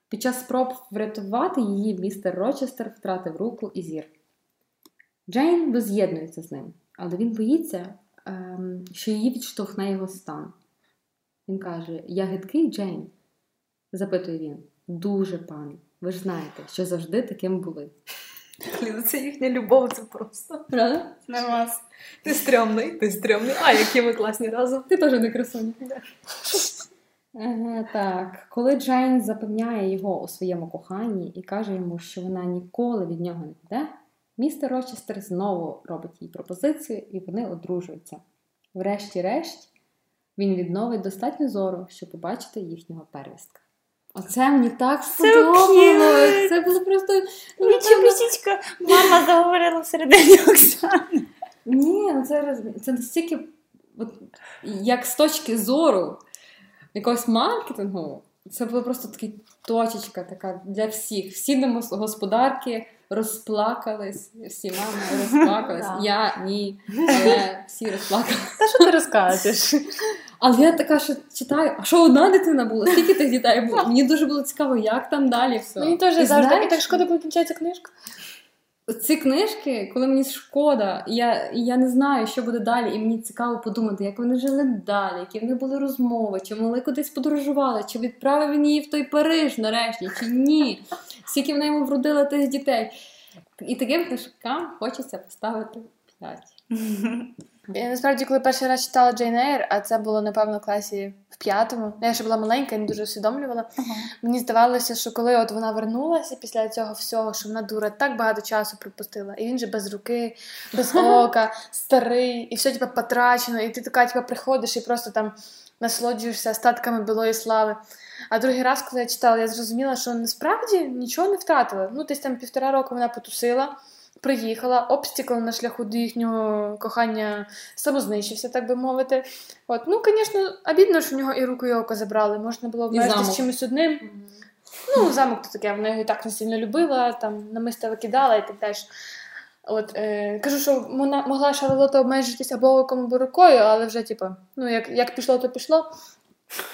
Speaker 4: Під час спроб врятувати її містер Рочестер втратив руку і зір. Джейн воз'єднується з ним, але він боїться, ем, що її відштовхне його стан. Він каже: Я гидкий Джейн запитує він. Дуже пан. Ви ж знаєте, що завжди таким були.
Speaker 1: Блін, це їхня любов, це просто.
Speaker 4: Правда?
Speaker 1: На вас. Ти стрьомний, ти стрьомний. А, які ми класні разом.
Speaker 4: Ти теж не красуня. Так, коли Джейн запевняє його у своєму коханні і каже йому, що вона ніколи від нього не піде, містер Рочестер знову робить їй пропозицію, і вони одружуються. Врешті-решт, Він відновить достатньо зору, щоб побачити їхнього первістка. Оце мені так сподобалось. Це було просто
Speaker 5: Нічого, місічка, мама заговорила всередині Оксани.
Speaker 4: Ні, ну це це настільки, от, як з точки зору якогось маркетингу, це була просто така точечка така для всіх. Всі домогосподарки розплакались, всі мами розплакались. Я ні, але всі розплакались.
Speaker 1: Та що ти розкажеш?
Speaker 4: Але я така, що читаю, а що одна дитина була? Скільки тих дітей було? Мені дуже було цікаво, як там далі все.
Speaker 3: Мені теж завжди
Speaker 4: знаєш,
Speaker 3: і так шкода, коли кінчається книжка.
Speaker 4: ці книжки, коли мені шкода, я, я не знаю, що буде далі, і мені цікаво подумати, як вони жили далі, які в них були розмови, чи вони кудись подорожували, чи відправив він її в той Париж нарешті, чи ні. Скільки вона йому вродила тих дітей. І таким книжкам хочеться поставити 5.
Speaker 3: Я насправді, коли перший раз читала Джейн Ейр, а це було, напевно, в класі в п'ятому, я ще була маленька і не дуже усвідомлювала. Мені здавалося, що коли от вона вернулася після цього всього, що вона дура так багато часу пропустила, і він же без руки, без ока, старий, і все типу, потрачено, і ти така типу, приходиш і просто там насолоджуєшся остатками білої слави. А другий раз, коли я читала, я зрозуміла, що насправді нічого не втратила. Ну, десь там півтора року вона потусила. Приїхала, обстікл на шляху до їхнього кохання самознищився, так би мовити. От, ну, звісно, обідно, що в нього і руку, і око забрали. Можна було
Speaker 4: І
Speaker 3: обмежитися
Speaker 4: замок.
Speaker 3: чимось одним. Ну, замок то таке, вона його і так не сильно любила, там намисто викидала і так далі. От, е, кажу, що вона могла Шарлота обмежитися або оком, або рукою, але вже, типу, ну, як, як пішло, то пішло.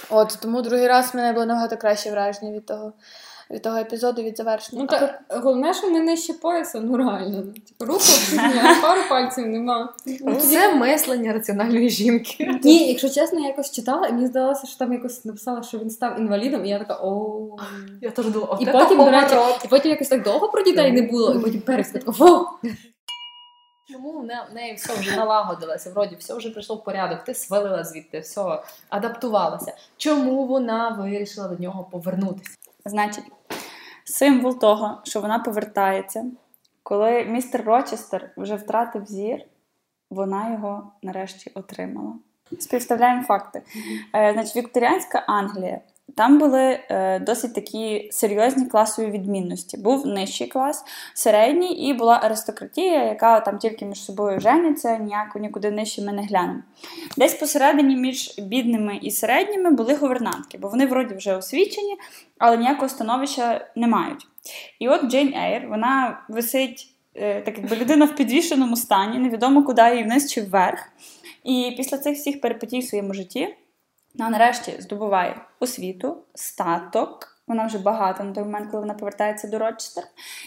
Speaker 3: От, тому другий раз в мене було набагато краще враження від того, від того епізоду, від завершення.
Speaker 4: Ну
Speaker 3: А
Speaker 4: так головне, що ми нижче пояса, ну реально. Типу, руку обстріляє, пару пальців нема.
Speaker 1: Це мислення раціональної жінки.
Speaker 4: Ні, якщо чесно, я якось читала, і мені здалося, що там якось написала, що він став інвалідом, і я така о.
Speaker 1: Я теж думала,
Speaker 4: І потім, до речі, і потім якось так довго про дітей не було, і потім переска фу.
Speaker 1: Чому в не- в неї все вже налагодилося, вроді все вже прийшло в порядок, ти свалила звідти, все, адаптувалася. Чому вона вирішила до нього повернутися?
Speaker 5: Значить, символ того, що вона повертається, коли містер Рочестер вже втратив зір, вона його нарешті отримала. Співставляємо факти. Е, значить, Вікторіанська Англія. Там були е, досить такі серйозні класові відмінності. Був нижчий клас, середній, і була аристократія, яка там тільки між собою жениться, ніяко нікуди нижче ми не глянемо. Десь посередині між бідними і середніми були гувернантки, бо вони вроді вже освічені, але ніякого становища не мають. І от Джейн Ейр, вона висить, е, так якби людина в підвішеному стані, невідомо куди її вниз чи вверх. І після цих всіх перипетій в своєму житті вона нарешті здобуває освіту, статок. Вона вже багата на той момент, коли вона повертається до Рочестер,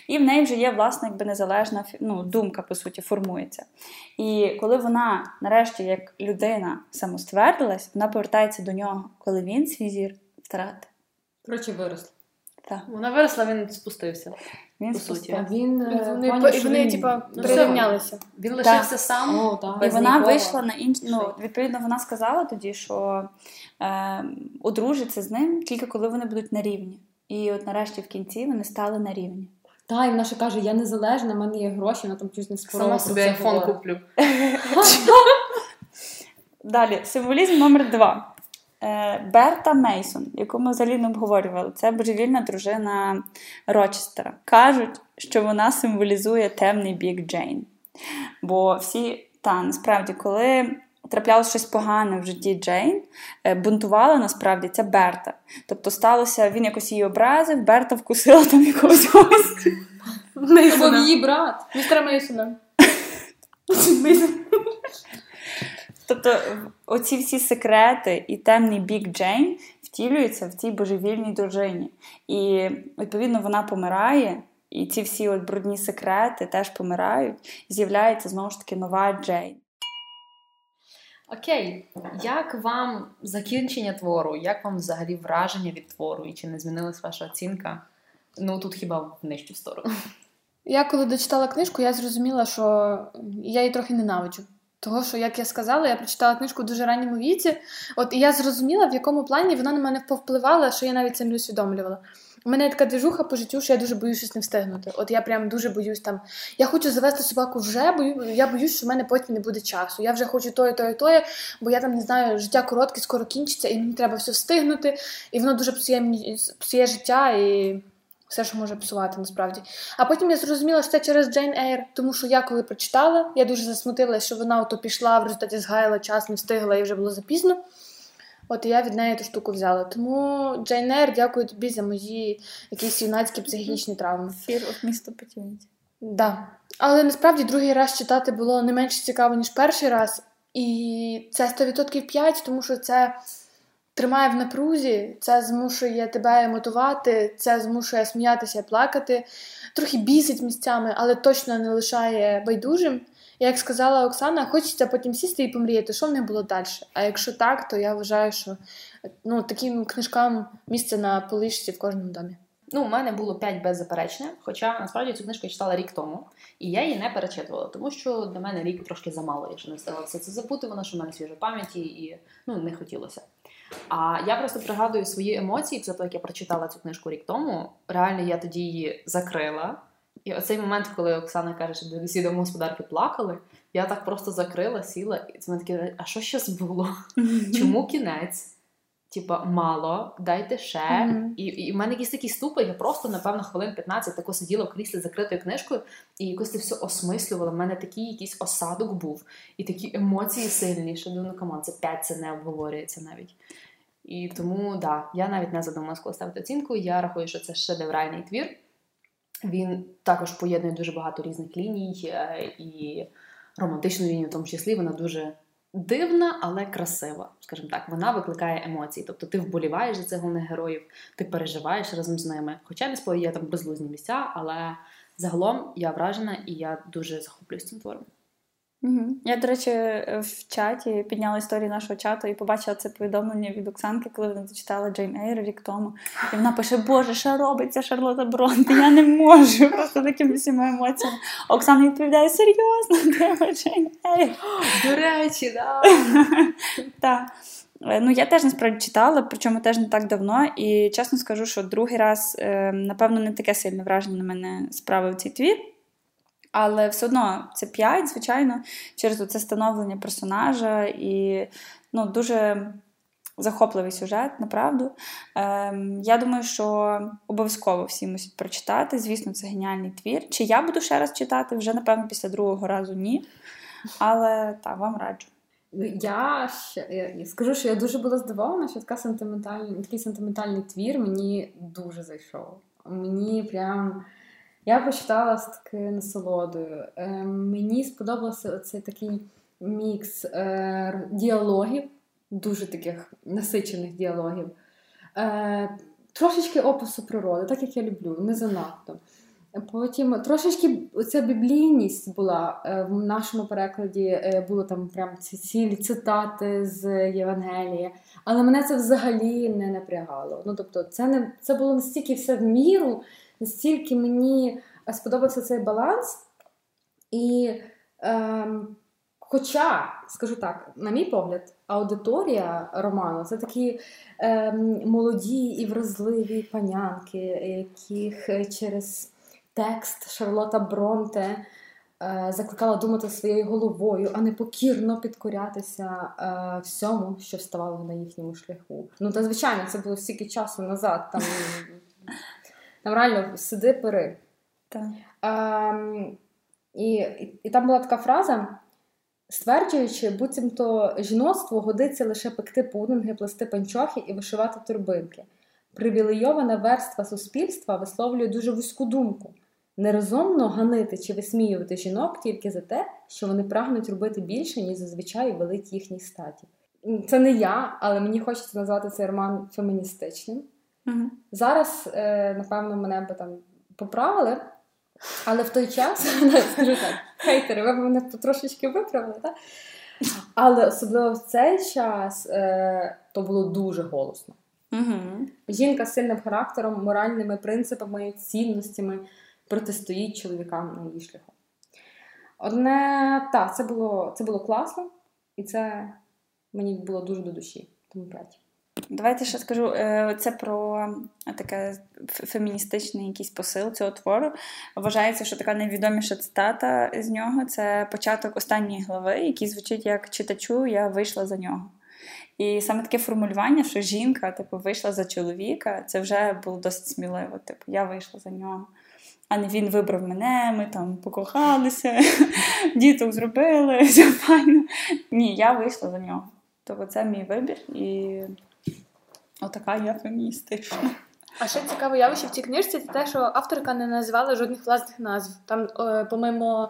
Speaker 5: і в неї вже є власна якби незалежна ну, думка, по суті, формується. І коли вона нарешті, як людина, самоствердилась, вона повертається до нього, коли він свій зір втратив.
Speaker 4: Коротше, виросла.
Speaker 5: Так,
Speaker 1: Вона виросла, він спустився.
Speaker 5: він
Speaker 1: По суті.
Speaker 4: він
Speaker 3: І
Speaker 4: е,
Speaker 3: вони,
Speaker 4: що
Speaker 3: вони типа,
Speaker 1: Ну,
Speaker 3: прирівнялися.
Speaker 1: Він лишився сам.
Speaker 4: О, так.
Speaker 5: І вона
Speaker 1: нікого.
Speaker 5: вийшла на інш... ну, відповідно, вона сказала тоді, що е, одружиться з ним тільки коли вони будуть на рівні. І от нарешті в кінці вони стали на рівні.
Speaker 4: Та, і вона ще каже, я незалежна, в мене є гроші, вона там щось не спорила.
Speaker 1: Сама собі айфон куплю.
Speaker 5: Далі, символізм номер два. Е, Берта Мейсон, яку ми взагалі не обговорювали, це божевільна дружина Рочестера. Кажуть, що вона символізує темний бік Джейн. Бо всі, та насправді, коли траплялося щось погане в житті Джейн, е, бунтувала насправді ця Берта. Тобто сталося, він якось її образив, Берта вкусила там якогось гостя.
Speaker 4: Це був її брат.
Speaker 3: Містера Мейсона.
Speaker 5: Тобто оці всі секрети і темний бік Джейн втілюються в цій божевільній дружині. І відповідно вона помирає, і ці всі от брудні секрети теж помирають. І з'являється знову ж таки нова Джейн.
Speaker 1: Окей, як вам закінчення твору? Як вам взагалі враження від твору? І чи не змінилась ваша оцінка? Ну тут хіба в нижчу сторону.
Speaker 3: Я коли дочитала книжку, я зрозуміла, що я її трохи ненавиджу. Того, що, як я сказала, я прочитала книжку в дуже ранньому віці. От і я зрозуміла, в якому плані вона на мене повпливала, що я навіть це не усвідомлювала. У мене така двіжуха по життю, що я дуже боюсь щось не встигнути. От я прям дуже боюсь там. Я хочу завести собаку вже, бою, я боюсь, що в мене потім не буде часу. Я вже хочу то, і то, і то, бо я там не знаю, життя коротке, скоро кінчиться, і мені треба все встигнути. І воно дуже псує мені псує життя і все, що може псувати, насправді. А потім я зрозуміла, що це через Джейн Ейр, тому що я коли прочитала, я дуже засмутилася, що вона ото пішла, в результаті згаяла час, не встигла і вже було запізно. От і я від неї ту штуку взяла. Тому Джейн Ейр, дякую тобі за мої якісь юнацькі психічні травми.
Speaker 5: Fear of missed opportunity.
Speaker 3: Да. Але насправді другий раз читати було не менш цікаво, ніж перший раз. І це 100% 5, тому що це тримає в напрузі, це змушує тебе мотивувати, це змушує сміятися плакати, трохи бісить місцями, але точно не лишає байдужим. Як сказала Оксана, хочеться потім сісти і помріяти, що в них було далі. А якщо так, то я вважаю, що ну, таким книжкам місце на полишці в кожному домі.
Speaker 1: Ну, у мене було 5 беззаперечне, хоча насправді цю книжку я читала рік тому, і я її не перечитувала, тому що для мене рік трошки замало, я ще не встигла все це забути, вона що в мене свіжа пам'яті і ну, не хотілося. А я просто пригадую свої емоції після того, як я прочитала цю книжку рік тому. Реально я тоді її закрила. І оцей момент, коли Оксана каже, що всі домогосподарки плакали, я так просто закрила, сіла, і це мене таке, а що щас було? Чому кінець? Типа, мало, дайте ще. Mm-hmm. І і в мене якийсь такий ступор, я просто, напевно, хвилин 15 тако сиділа в кріслі закритою книжкою, і якось це все осмислювала. У мене такий якийсь осадок був, і такі емоції сильні, що ну come on, це 5, це не обговорюється навіть. І тому, да, я навіть не задумалась, коли ставити оцінку. Я рахую, що це шедевральний твір. Він також поєднує дуже багато різних ліній е, і романтичну лінію, в тому числі вона дуже дивна, але красива. Скажімо так, вона викликає емоції. Тобто ти вболіваєш за цих головних героїв, ти переживаєш разом з ними. Хоча не є там безлузні місця, але загалом я вражена і я дуже захоплююсь цим твором.
Speaker 5: Угу. Я, до речі, в чаті підняла історію нашого чату і побачила це повідомлення від Оксанки, коли вона зачитала Джейн Ейр рік тому. І вона пише: Боже, що робиться Шарлота Бронте? Я не можу просто такими всіма емоціями. Оксана відповідає серйозно, треба Джейн Ейр.
Speaker 1: До речі, да.
Speaker 5: так. Е, ну, я теж насправді читала, причому теж не так давно. І чесно скажу, що другий раз, е, напевно, не таке сильне враження на мене справив цей твір. Але все одно це п'ять, звичайно, через це становлення персонажа і ну, дуже захопливий сюжет, направду. Ем, Я думаю, що обов'язково всі мусять прочитати. Звісно, це геніальний твір. Чи я буду ще раз читати? Вже, напевно, після другого разу ні. Але так, вам раджу.
Speaker 4: Я ще я скажу, що я дуже була здивована, що така сентиментальний, такий сентиментальний твір мені дуже зайшов. Мені прям. Я почитала з такою насолодою. Е, мені сподобався цей такий мікс е, діалогів, дуже таких насичених діалогів, е, трошечки опису природи, так як я люблю, не занадто. Потім трошечки ця біблійність була в нашому перекладі, було там прям ці цілі цитати з Євангелія, але мене це взагалі не напрягало. Ну тобто, це не це було настільки все в міру настільки мені е, сподобався цей баланс. І, е, хоча, скажу так, на мій погляд, аудиторія роману це такі е, молоді і вразливі панянки, яких е, через текст Шарлота Бронте. Е, закликала думати своєю головою, а не покірно підкорятися е, всьому, що вставало на їхньому шляху. Ну, та звичайно, це було стільки часу назад. Там там реально сиди пери.
Speaker 5: Так.
Speaker 4: А, і, і, і там була така фраза, стверджуючи, буцімто жіноцтво годиться лише пекти пудинги, плести панчохи і вишивати турбинки. Привілейована верства суспільства висловлює дуже вузьку думку. Нерозумно ганити чи висміювати жінок тільки за те, що вони прагнуть робити більше, ніж зазвичай велить їхній статі. Це не я, але мені хочеться назвати цей роман феміністичним.
Speaker 5: Угу.
Speaker 4: Зараз, е, напевно, мене би там поправили, але в той час скажу так, хейтери, ви б мене трошечки виправили, так? Але особливо в цей час е, то було дуже голосно.
Speaker 5: Угу.
Speaker 4: Жінка з сильним характером, моральними принципами, цінностями протистоїть чоловікам на її шляху. Одне, так, це було це було класно, і це мені було дуже до душі. Тому 5.
Speaker 5: Давайте ще скажу е, це про таке феміністичний якийсь посил цього твору. Вважається, що така найвідоміша цитата з нього це початок останньої глави, який звучить як читачу, я вийшла за нього. І саме таке формулювання, що жінка типу, вийшла за чоловіка, це вже було досить сміливо. Типу, я вийшла за нього. А не він вибрав мене, ми там покохалися, діток зробили, все файно. Ні, я вийшла за нього. Тобто це мій вибір і отака я феміністична.
Speaker 3: А ще цікаве явище в цій книжці це те, що авторка не називала жодних власних назв. Там, е, по-моєму,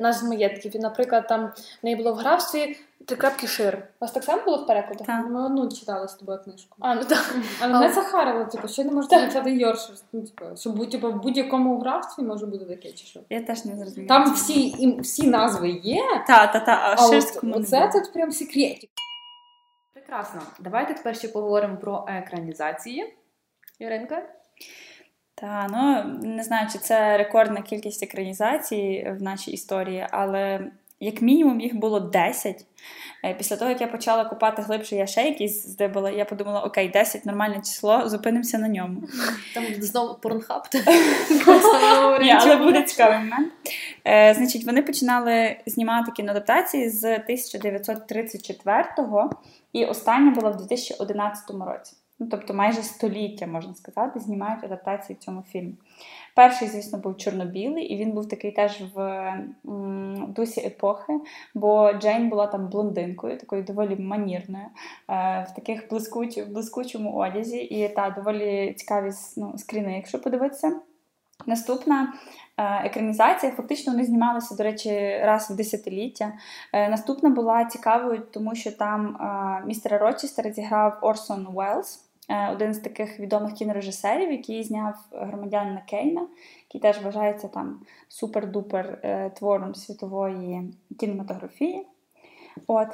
Speaker 3: назв маєтків. І, наприклад, там в неї було в графстві Трикрапки шир. У вас так само було в перекладі?
Speaker 2: Так. Ми одну читали з тобою книжку.
Speaker 3: А, ну так.
Speaker 2: Але мене захарило, типу, що не можете написати Йоршир. Ну, типу, що будь, типу, в будь-якому графстві може бути таке, чи що.
Speaker 5: Я теж не зрозуміла.
Speaker 2: Там всі, і, всі назви є.
Speaker 5: Та, та, та, а,
Speaker 2: а от, оце тут прям секретик.
Speaker 1: Прекрасно. Давайте тепер ще поговоримо про екранізації. Іринка?
Speaker 5: Та, ну не знаю, чи це рекордна кількість екранізацій в нашій історії, але як мінімум їх було 10. Е, після того, як я почала купати глибше, я ще якісь здибала, я подумала, окей, 10 нормальне число, зупинимося на ньому.
Speaker 1: Там знову порнхаб.
Speaker 5: Ні, але буде цікавий момент. Е, Значить, вони починали знімати кіноадаптації з 1934-го, і остання була в 2011 році. Ну, тобто майже століття, можна сказати, знімають адаптації в цьому фільмі. Перший, звісно, був чорно-білий, і він був такий теж в м, дусі епохи, бо Джейн була там блондинкою, такою доволі манірною, е, в таких блискуч, блискучому одязі, і та доволі цікаві ну, скріни, якщо подивитися. Наступна е, екранізація, фактично вони знімалися, до речі, раз в десятиліття. Е, наступна була цікавою, тому що там е, містера Рочестера зіграв Орсон Уеллс. Один з таких відомих кінорежисерів, який зняв громадянина Кейна, який теж вважається там супер-дупер твором світової кінематографії. От.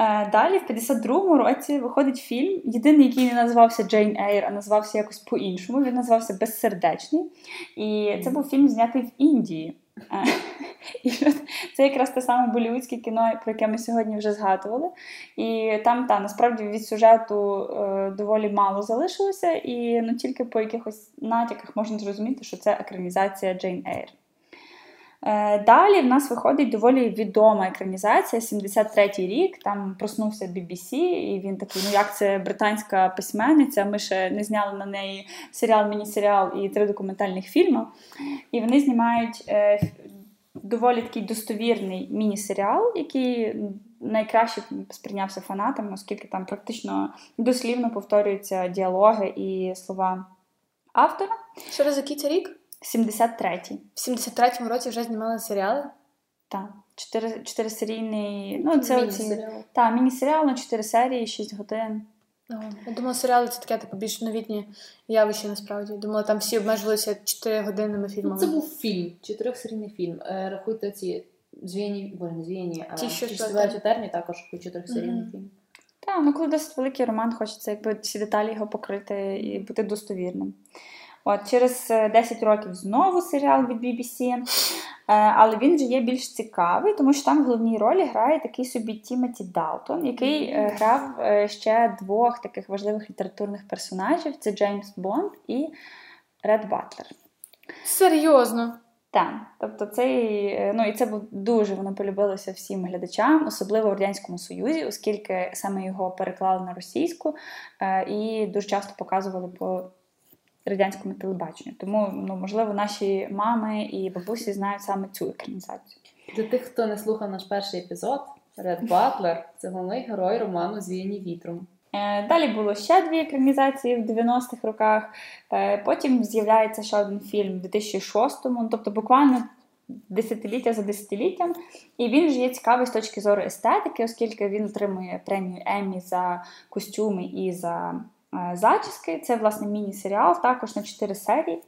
Speaker 5: Е, далі, в 52-му році, виходить фільм, єдиний, який не називався Джейн Ейр, а називався якось по-іншому. Він називався Безсердечний. І це був фільм, знятий в Індії. І Це якраз те саме болівудське кіно, про яке ми сьогодні вже згадували. І там, та, насправді, від сюжету е, доволі мало залишилося, і ну, тільки по якихось натяках можна зрозуміти, що це екранізація Джейн Ейр. Е, далі в нас виходить доволі відома екранізація, 73-й рік. Там проснувся BBC, і він такий: ну як це британська письменниця? Ми ще не зняли на неї серіал, міні-серіал і три документальних фільми. І вони знімають е, доволі такий достовірний міні-серіал, який найкраще сприйнявся фанатами, оскільки там практично дослівно повторюються діалоги і слова автора.
Speaker 3: Раз який це рік?
Speaker 5: 73-й.
Speaker 3: В 73-му році вже знімали серіали?
Speaker 5: Так. Чотири, чотирисерійний. Ну, це
Speaker 3: міні-серіал.
Speaker 5: оці, та, міні-серіал на 4 серії, 6 годин.
Speaker 3: Я думала, серіали це таке типу, більш новітнє явище насправді. Думала, там всі обмежувалися 4 годинними фільмами.
Speaker 1: Ну, це був фільм, чотирьохсерійний фільм. Е, рахуйте ці звіяні, бо не звіяні, а
Speaker 3: Ті, що
Speaker 1: ті,
Speaker 3: співають
Speaker 1: у термі, також чотирьохсерійний
Speaker 3: Мгм.
Speaker 1: фільм.
Speaker 5: Так, ну коли досить великий роман, хочеться якби всі деталі його покрити і бути достовірним. От, через е, 10 років знову серіал від BBC, е, але він вже є більш цікавий, тому що там в головній ролі грає такий собі Тімоті Далтон, який е, грав е, ще двох таких важливих літературних персонажів: це Джеймс Бонд і Ред Батлер.
Speaker 3: Серйозно.
Speaker 5: Так, тобто цей, е, ну і це був дуже воно полюбилося всім глядачам, особливо в радянському союзі, оскільки саме його переклали на російську е, і дуже часто показували по радянському телебаченню. Тому, ну можливо, наші мами і бабусі знають саме цю екранізацію.
Speaker 1: Для тих, хто не слухав наш перший епізод, Ред Батлер це головний герой роману Звіяні вітром.
Speaker 5: Е, Далі було ще дві екранізації в 90-х роках. Е, Потім з'являється ще один фільм в 2006-му, ну, тобто буквально десятиліття за десятиліттям. І він ж є цікавий з точки зору естетики, оскільки він отримує премію Еммі за костюми і за зачіски. Це, власне, міні-серіал, також на 4 серії.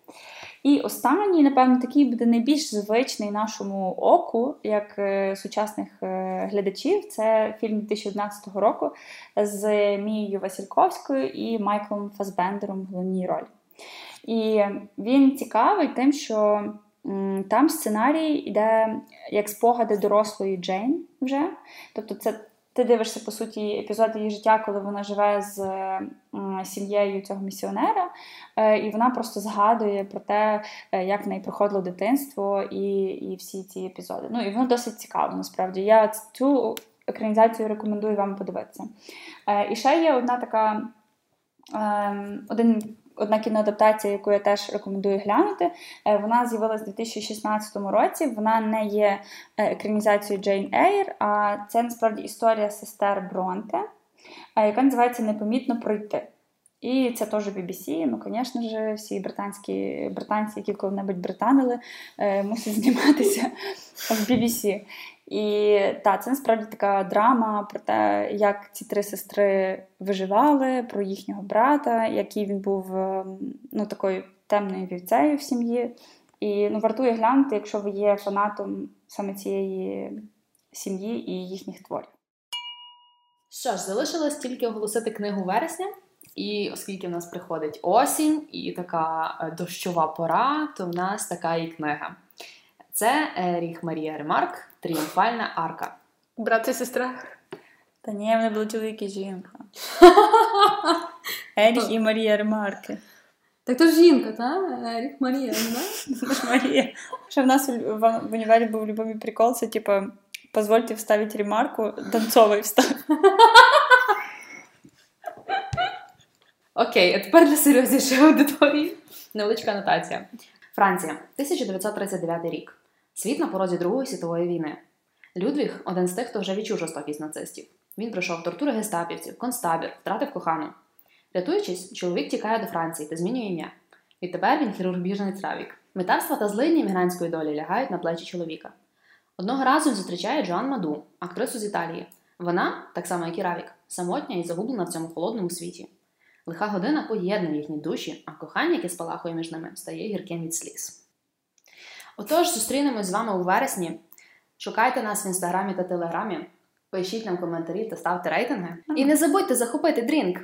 Speaker 5: І останній, напевно, такий буде найбільш звичний нашому оку, як е, сучасних е, глядачів. Це фільм 2011 року з Мією Васильковською і Майклом Фасбендером в головній ролі. І він цікавий тим, що там сценарій йде як спогади дорослої Джейн вже. Тобто це ти дивишся по суті епізод її життя, коли вона живе з сім'єю цього місіонера, е, і вона просто згадує про те, е, як в неї проходило дитинство і і всі ці епізоди. Ну і воно досить цікаво, насправді. Я цю екранізацію рекомендую вам подивитися. Е, і ще є одна така. Ем, один одна кіноадаптація, яку я теж рекомендую глянути. Е, вона з'явилася у 2016 році. Вона не є е, екранізацією Джейн Ейр, а це насправді історія сестер Бронте, е, яка називається Непомітно пройти. І це теж BBC. Ну, звісно ж, всі британські британці, які коли-небудь британили, мусять зніматися в BBC. І так, це насправді така драма про те, як ці три сестри виживали, про їхнього брата, який він був ем, ну, такою темною вівцею в сім'ї. І ну, вартує глянути, якщо ви є фанатом саме цієї сім'ї і їхніх творів.
Speaker 1: Що ж, залишилось тільки оголосити книгу вересня. І оскільки в нас приходить осінь і така е, дощова пора, то в нас така і книга. Це Еріх Марія Ремарк, Тріумфальна арка.
Speaker 3: Брат і сестра.
Speaker 5: Та ні, вони були чоловік і жінка. Еріх і Марія Ремарки.
Speaker 2: Так то жінка, так? Еріх Марія,
Speaker 5: да? Марія. Що в нас в універі був любимий прикол, це типу, позвольте вставити ремарку, Донцовий встав.
Speaker 1: Окей, а тепер для серйознішої аудиторії. Невеличка анотація. Франція, 1939 рік. Світ на порозі Другої світової війни. Людвіг один з тих, хто вже відчув жорстокість нацистів. Він пройшов тортури гестапівців, концтабір, втратив кохану. Рятуючись, чоловік тікає до Франції та змінює ім'я. Відтепер він хірург біженець Равік. Метарства та злидні мігрантської долі лягають на плечі чоловіка. Одного разу він зустрічає Джоан Маду, актрису з Італії. Вона, так само як і Равік, самотня і загублена в цьому холодному світі. Лиха година поєднує їхні душі, а кохання, яке спалахує між ними, стає гірким від сліз. Отож, зустрінемось з вами у вересні. Шукайте нас в інстаграмі та телеграмі, пишіть нам коментарі та ставте рейтинги. І не забудьте захопити дрінк!